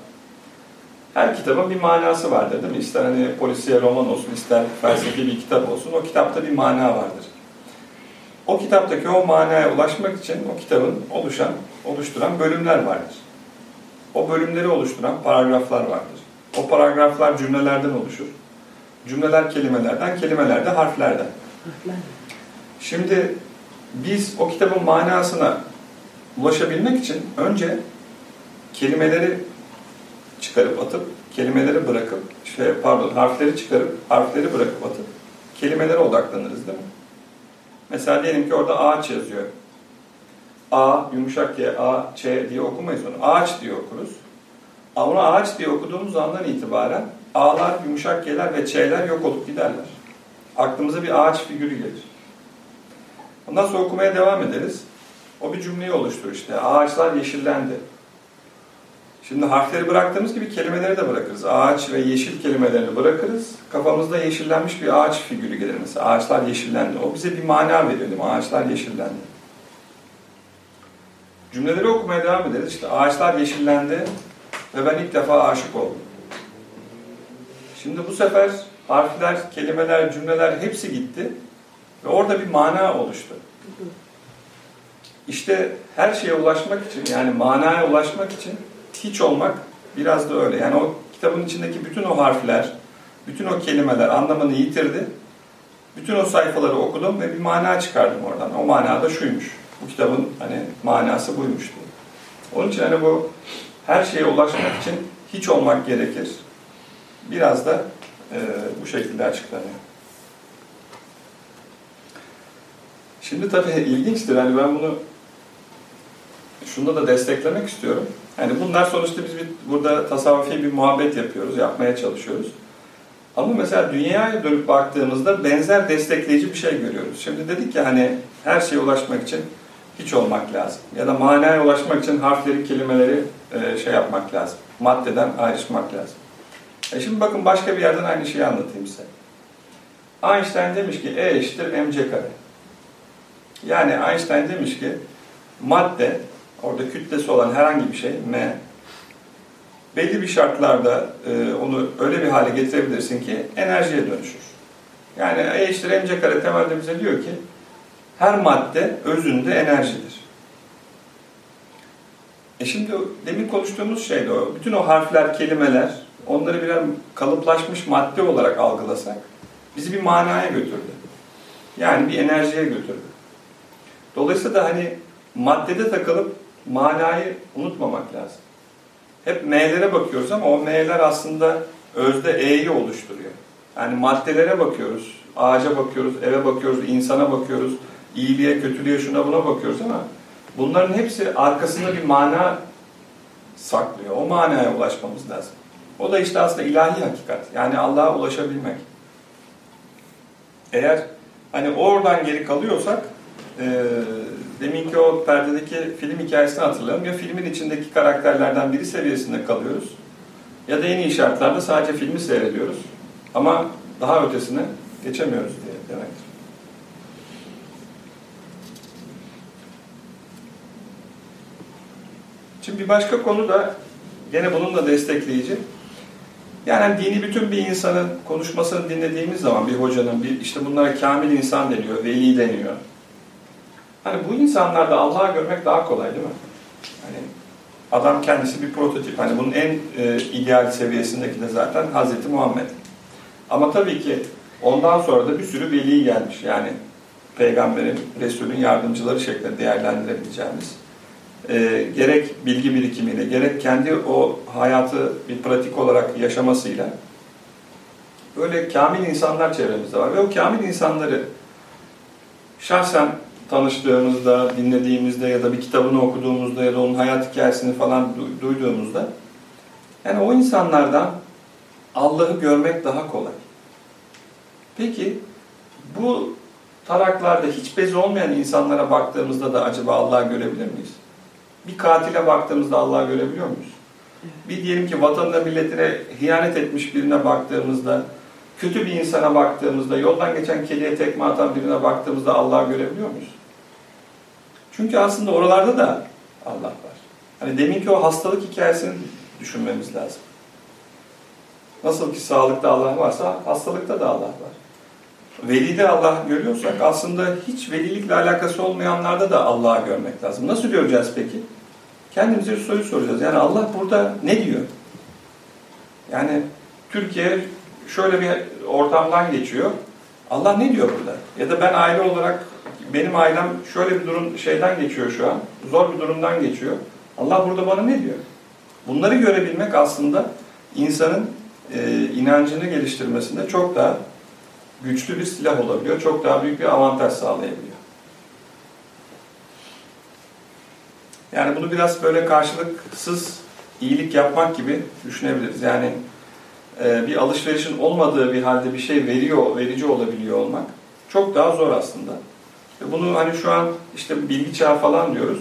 Her kitabın bir manası vardır değil mi? İster hani polisiye roman olsun, ister felsefi bir kitap olsun. O kitapta bir mana vardır. O kitaptaki o manaya ulaşmak için o kitabın oluşan, oluşturan bölümler vardır. O bölümleri oluşturan paragraflar vardır. O paragraflar cümlelerden oluşur. Cümleler kelimelerden, kelimeler de harflerden. Şimdi biz o kitabın manasına ulaşabilmek için önce kelimeleri çıkarıp atıp, kelimeleri bırakıp, şey, pardon harfleri çıkarıp, harfleri bırakıp atıp, kelimelere odaklanırız değil mi? Mesela diyelim ki orada ağaç yazıyor. A, yumuşak Y, A, Ç diye okumayız onu. Ağaç diye okuruz. Ama ağaç diye okuduğumuz andan itibaren A'lar, yumuşak Y'ler ve Ç'ler yok olup giderler. Aklımıza bir ağaç figürü gelir. Ondan sonra okumaya devam ederiz. O bir cümleyi oluşturur işte. Ağaçlar yeşillendi. Şimdi harfleri bıraktığımız gibi kelimeleri de bırakırız. Ağaç ve yeşil kelimelerini bırakırız. Kafamızda yeşillenmiş bir ağaç figürü gelir mesela. Ağaçlar yeşillendi. O bize bir mana veriyor değil mi? Ağaçlar yeşillendi. Cümleleri okumaya devam ederiz. İşte ağaçlar yeşillendi ve ben ilk defa aşık oldum. Şimdi bu sefer harfler, kelimeler, cümleler hepsi gitti ve orada bir mana oluştu. İşte her şeye ulaşmak için yani manaya ulaşmak için hiç olmak biraz da öyle. Yani o kitabın içindeki bütün o harfler, bütün o kelimeler anlamını yitirdi. Bütün o sayfaları okudum ve bir mana çıkardım oradan. O mana da şuymuş. Bu kitabın hani manası buymuş diye. Onun için hani bu her şeye ulaşmak için hiç olmak gerekir. Biraz da e, bu şekilde açıklanıyor. Şimdi tabii ilginçtir. Hani ben bunu şunda da desteklemek istiyorum. Yani bunlar sonuçta biz bir, burada tasavvufi bir muhabbet yapıyoruz, yapmaya çalışıyoruz. Ama mesela dünyaya dönüp baktığımızda benzer destekleyici bir şey görüyoruz. Şimdi dedik ya hani her şeye ulaşmak için hiç olmak lazım. Ya da manaya ulaşmak için harfleri, kelimeleri e, şey yapmak lazım. Maddeden ayrışmak lazım. E şimdi bakın başka bir yerden aynı şeyi anlatayım size. Einstein demiş ki E eşittir mc kare. Yani Einstein demiş ki madde, orada kütlesi olan herhangi bir şey m, belli bir şartlarda e, onu öyle bir hale getirebilirsin ki enerjiye dönüşür. Yani E eşittir mc kare temelde bize diyor ki her madde özünde enerjidir. E şimdi demin konuştuğumuz şey de o. Bütün o harfler, kelimeler, onları birer kalıplaşmış madde olarak algılasak bizi bir manaya götürdü. Yani bir enerjiye götürdü. Dolayısıyla da hani maddede takılıp manayı unutmamak lazım. Hep M'lere bakıyoruz ama o M'ler aslında özde E'yi oluşturuyor. Yani maddelere bakıyoruz, ağaca bakıyoruz, eve bakıyoruz, insana bakıyoruz, iyiliğe, kötülüğe, şuna buna bakıyoruz ama bunların hepsi arkasında bir mana saklıyor. O manaya ulaşmamız lazım. O da işte aslında ilahi hakikat. Yani Allah'a ulaşabilmek. Eğer hani oradan geri kalıyorsak e, deminki o perdedeki film hikayesini hatırlayalım. Ya filmin içindeki karakterlerden biri seviyesinde kalıyoruz ya da en iyi şartlarda sadece filmi seyrediyoruz. Ama daha ötesine geçemiyoruz diye demektir. Şimdi bir başka konu da gene bununla destekleyici. Yani hani dini bütün bir insanın konuşmasını dinlediğimiz zaman bir hocanın bir işte bunlara kamil insan deniyor, veli deniyor. Hani bu insanlarda Allah'ı görmek daha kolay değil mi? Hani adam kendisi bir prototip. Hani bunun en e, ideal seviyesindeki de zaten Hazreti Muhammed. Ama tabii ki ondan sonra da bir sürü veli gelmiş. Yani peygamberin, Resulün yardımcıları şeklinde değerlendirebileceğimiz. E, gerek bilgi birikimiyle, gerek kendi o hayatı bir pratik olarak yaşamasıyla böyle kamil insanlar çevremizde var. Ve o kamil insanları şahsen tanıştığımızda, dinlediğimizde ya da bir kitabını okuduğumuzda ya da onun hayat hikayesini falan duyduğumuzda yani o insanlardan Allah'ı görmek daha kolay. Peki bu taraklarda hiç bezi olmayan insanlara baktığımızda da acaba Allah'ı görebilir miyiz? Bir katile baktığımızda Allah'ı görebiliyor muyuz? Bir diyelim ki vatanına milletine hiyanet etmiş birine baktığımızda, kötü bir insana baktığımızda, yoldan geçen kediye tekme atan birine baktığımızda Allah'ı görebiliyor muyuz? Çünkü aslında oralarda da Allah var. Hani deminki o hastalık hikayesini düşünmemiz lazım. Nasıl ki sağlıkta Allah varsa hastalıkta da Allah var. Velide Allah görüyorsak aslında hiç velilikle alakası olmayanlarda da Allah'ı görmek lazım. Nasıl göreceğiz peki? Kendimize bir soru soracağız. Yani Allah burada ne diyor? Yani Türkiye şöyle bir ortamdan geçiyor. Allah ne diyor burada? Ya da ben aile olarak benim ailem şöyle bir durum şeyden geçiyor şu an. Zor bir durumdan geçiyor. Allah burada bana ne diyor? Bunları görebilmek aslında insanın e, inancını geliştirmesinde çok daha güçlü bir silah olabiliyor. Çok daha büyük bir avantaj sağlayabiliyor. Yani bunu biraz böyle karşılıksız iyilik yapmak gibi düşünebiliriz. Yani e, bir alışverişin olmadığı bir halde bir şey veriyor, verici olabiliyor olmak çok daha zor aslında. Ve bunu hani şu an işte bilgi çağı falan diyoruz.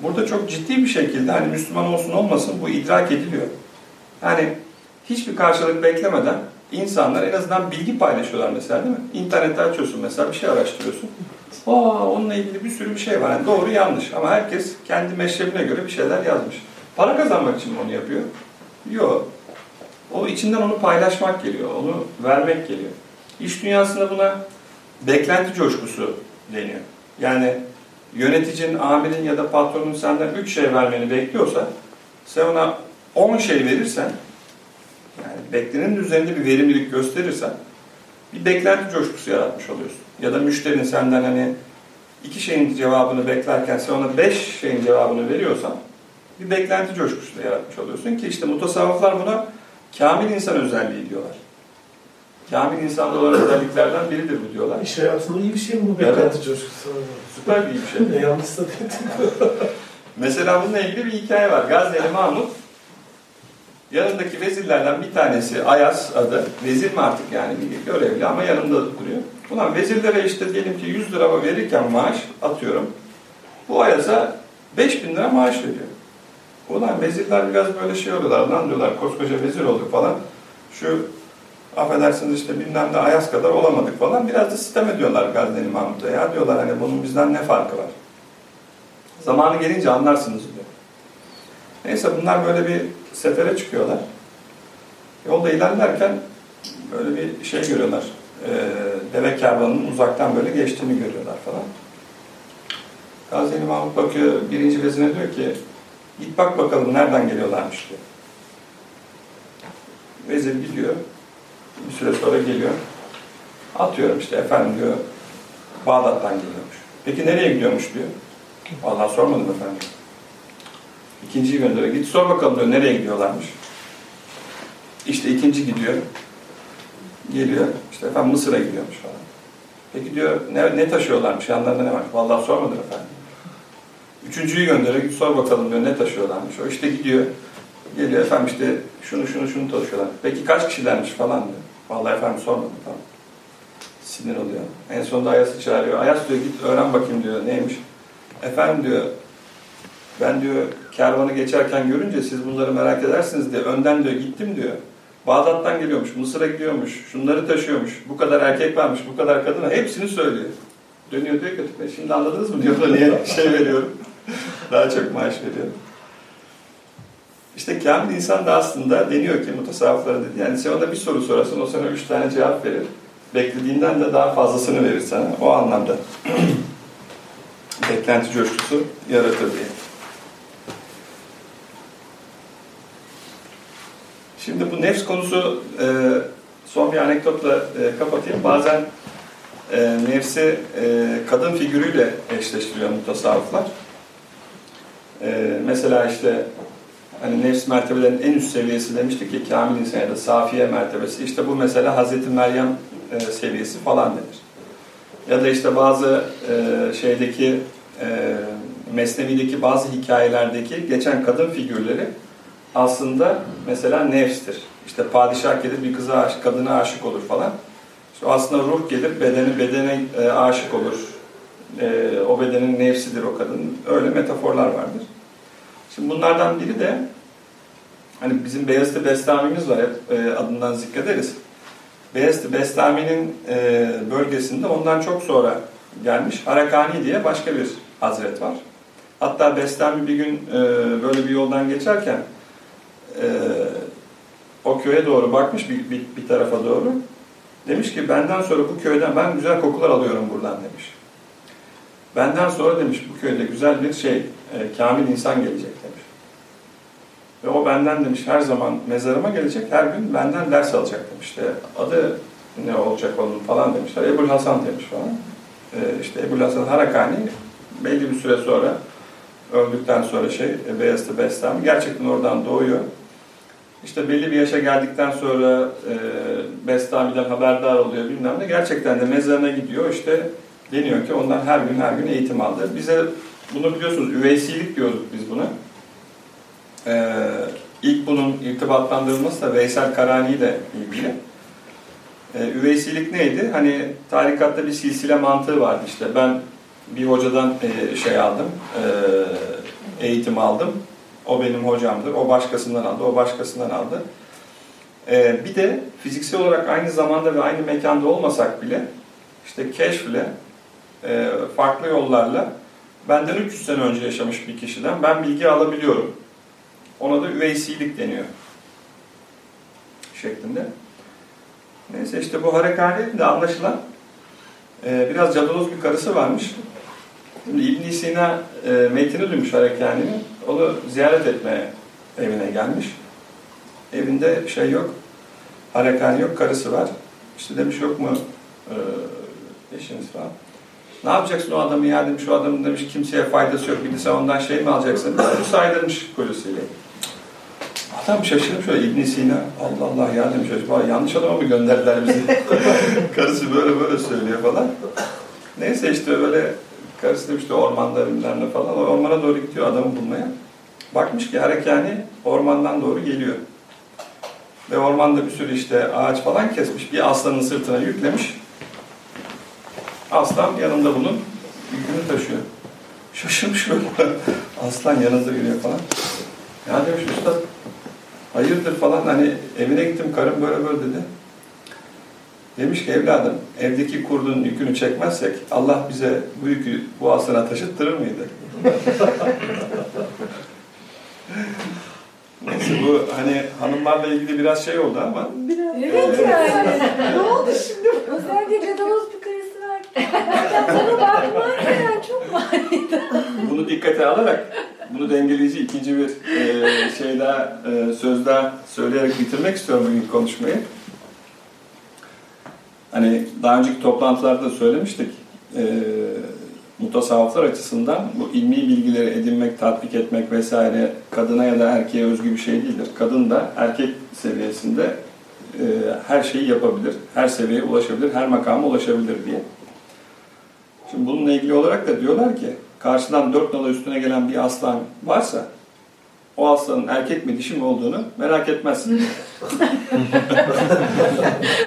Burada çok ciddi bir şekilde hani Müslüman olsun olmasın bu idrak ediliyor. Yani hiçbir karşılık beklemeden insanlar en azından bilgi paylaşıyorlar mesela değil mi? İnternette açıyorsun mesela bir şey araştırıyorsun. Aa, onunla ilgili bir sürü bir şey var. Yani doğru yanlış ama herkes kendi meşrebine göre bir şeyler yazmış. Para kazanmak için mi onu yapıyor? Yok. O içinden onu paylaşmak geliyor, onu vermek geliyor. İş dünyasında buna beklenti coşkusu deniyor. Yani yöneticinin, amirin ya da patronun senden üç şey vermeni bekliyorsa sen ona on şey verirsen beklenenin üzerinde bir verimlilik gösterirsen bir beklenti coşkusu yaratmış oluyorsun. Ya da müşterin senden hani iki şeyin cevabını beklerken sen ona beş şeyin cevabını veriyorsan bir beklenti coşkusu da yaratmış oluyorsun ki işte mutasavvıflar buna kamil insan özelliği diyorlar. Kamil insanda olan özelliklerden biridir bu diyorlar. İş hayatında iyi bir şey mi bu beklenti evet. coşkusu? Süper bir iyi bir şey. Yanlış da Mesela bununla ilgili bir hikaye var. Gazneli Mahmut yanındaki vezirlerden bir tanesi Ayas adı. Vezir mi artık yani bir görevli ama yanında duruyor. Ulan vezirlere işte diyelim ki 100 lira verirken maaş atıyorum. Bu Ayas'a 5000 lira maaş veriyor. Ulan vezirler biraz böyle şey oluyorlar lan diyorlar koskoca vezir olduk falan. Şu affedersiniz işte bilmem ne Ayas kadar olamadık falan. Biraz da sistem ediyorlar Gazneli Mahmut'a. Ya diyorlar hani bunun bizden ne farkı var? Zamanı gelince anlarsınız diyor. Neyse bunlar böyle bir sefere çıkıyorlar. Yolda ilerlerken böyle bir şey görüyorlar. Ee, deve kervanının uzaktan böyle geçtiğini görüyorlar falan. Gazneli Mahmut bakıyor, birinci vezine diyor ki git bak bakalım nereden geliyorlarmış diyor. Vezir gidiyor. Bir süre sonra geliyor. Atıyorum işte efendim diyor Bağdat'tan geliyormuş. Peki nereye gidiyormuş diyor. Vallahi sormadım efendim. İkinciyi gönderiyor. Git sor bakalım diyor nereye gidiyorlarmış. İşte ikinci gidiyor. Geliyor. İşte efendim Mısır'a gidiyormuş falan. Peki diyor ne, ne taşıyorlarmış yanlarında ne var? Vallahi sormadım efendim. Üçüncüyü gönderiyor. Git sor bakalım diyor ne taşıyorlarmış. O işte gidiyor. Geliyor efendim işte şunu şunu şunu çalışıyorlar. Peki kaç kişilermiş falan diyor. Vallahi efendim sormadım tamam. Sinir oluyor. En sonunda Ayas'ı çağırıyor. Ayas diyor git öğren bakayım diyor neymiş. Efendim diyor ben diyor kervanı geçerken görünce siz bunları merak edersiniz diye önden diyor gittim diyor. Bağdat'tan geliyormuş, Mısır'a gidiyormuş, şunları taşıyormuş, bu kadar erkek varmış, bu kadar kadın. Hepsini söylüyor. Dönüyor diyor ki "E, şimdi anladınız mı diyor da niye şey veriyorum. Daha çok maaş veriyorum. İşte kamil insan da aslında deniyor ki mutasavvıflara dedi. Yani sen ona bir soru sorasın, o sana üç tane cevap verir. Beklediğinden de daha fazlasını verir sana. O anlamda beklenti coşkusu yaratır diye. Şimdi bu nefs konusu e, son bir anekdotla e, kapatayım. Bazen e, nefsi e, kadın figürüyle eşleştiriyor mutasavvıflar. E, mesela işte hani nefs mertebelerinin en üst seviyesi demiştik ki kamil insan ya da safiye mertebesi. İşte bu mesela Hazreti Meryem e, seviyesi falan denir. Ya da işte bazı e, şeydeki e, Mesnevi'deki bazı hikayelerdeki geçen kadın figürleri aslında mesela nefstir. İşte padişah gelir bir kıza aşık, kadına aşık olur falan. İşte aslında ruh gelir bedeni bedene e, aşık olur. E, o bedenin nefsidir o kadın. Öyle metaforlar vardır. Şimdi bunlardan biri de hani bizim Beyazıt Bestami'miz var hep e, adından zikrederiz. Beyazıt Bestami'nin e, bölgesinde ondan çok sonra gelmiş Harakani diye başka bir hazret var. Hatta Bestami bir gün e, böyle bir yoldan geçerken e, o köye doğru bakmış bir, bir, bir tarafa doğru. Demiş ki benden sonra bu köyden ben güzel kokular alıyorum buradan demiş. Benden sonra demiş bu köyde güzel bir şey, e, kamil insan gelecek demiş. Ve o benden demiş her zaman mezarıma gelecek, her gün benden ders alacak demiş. İşte adı ne olacak onun falan demişler. Ebul Hasan demiş falan. E, işte Ebul Hasan Harakani belli bir süre sonra öldükten sonra şey Beyazıt Bestami gerçekten oradan doğuyor. İşte belli bir yaşa geldikten sonra e, Bestami'den haberdar oluyor bilmem ne. Gerçekten de mezarına gidiyor işte deniyor ki ondan her gün her gün eğitim aldı. Bize bunu biliyorsunuz üveysilik diyorduk biz buna. E, ilk bunun irtibatlandırılması da Veysel Karani ile ilgili. E, üveysilik neydi? Hani tarikatta bir silsile mantığı vardı işte. Ben bir hocadan e, şey aldım, e, eğitim aldım. O benim hocamdır. O başkasından aldı, o başkasından aldı. E, bir de fiziksel olarak aynı zamanda ve aynı mekanda olmasak bile işte keşfle, e, farklı yollarla benden 300 sene önce yaşamış bir kişiden ben bilgi alabiliyorum. Ona da üveysilik deniyor. Şeklinde. Neyse işte bu harekani de anlaşılan e, biraz cadaloz bir karısı varmış. Şimdi ibn Sina e, metini duymuş Harekani'nin. Onu ziyaret etmeye evine gelmiş. Evinde şey yok. Harekani yok, karısı var. İşte demiş yok mu e, eşiniz falan. Ne yapacaksın o adamı ya demiş. O adamın demiş kimseye faydası yok. Bir de sen ondan şey mi alacaksın? Bunu saydırmış kocasıyla. Adam şaşırmış şöyle ibn Sina. Allah Allah ya demiş. Acaba yanlış adama mı gönderdiler bizi? Karısı böyle böyle söylüyor falan. Neyse işte böyle karısı demiş işte ormanda bilmem falan. Ormana doğru gidiyor adamı bulmaya. Bakmış ki Harekani ormandan doğru geliyor. Ve ormanda bir sürü işte ağaç falan kesmiş. Bir aslanın sırtına yüklemiş. Aslan yanında bunun yükünü taşıyor. Şaşırmış böyle. Aslan yanında yürüyor falan. Ya demiş usta hayırdır falan hani evine gittim karım böyle böyle dedi. Demiş ki evladım evdeki kurdun yükünü çekmezsek Allah bize bu yükü bu aslana taşıttırır mıydı? Neyse bu hani hanımlarla ilgili biraz şey oldu ama Evet yani. ne oldu şimdi? Özellikle cadaloz bir karısı var. Bana bakmaz yani çok manidar. bunu dikkate alarak bunu dengeleyici ikinci bir e, şey daha e, söz daha söyleyerek bitirmek istiyorum bugün konuşmayı. Hani daha önceki toplantılarda söylemiştik. E, mutasavvıflar açısından bu ilmi bilgileri edinmek, tatbik etmek vesaire kadına ya da erkeğe özgü bir şey değildir. Kadın da erkek seviyesinde e, her şeyi yapabilir, her seviyeye ulaşabilir, her makama ulaşabilir diye. Şimdi bununla ilgili olarak da diyorlar ki karşıdan dört nala üstüne gelen bir aslan varsa o hastanın erkek mi dişi mi olduğunu merak etmezsin.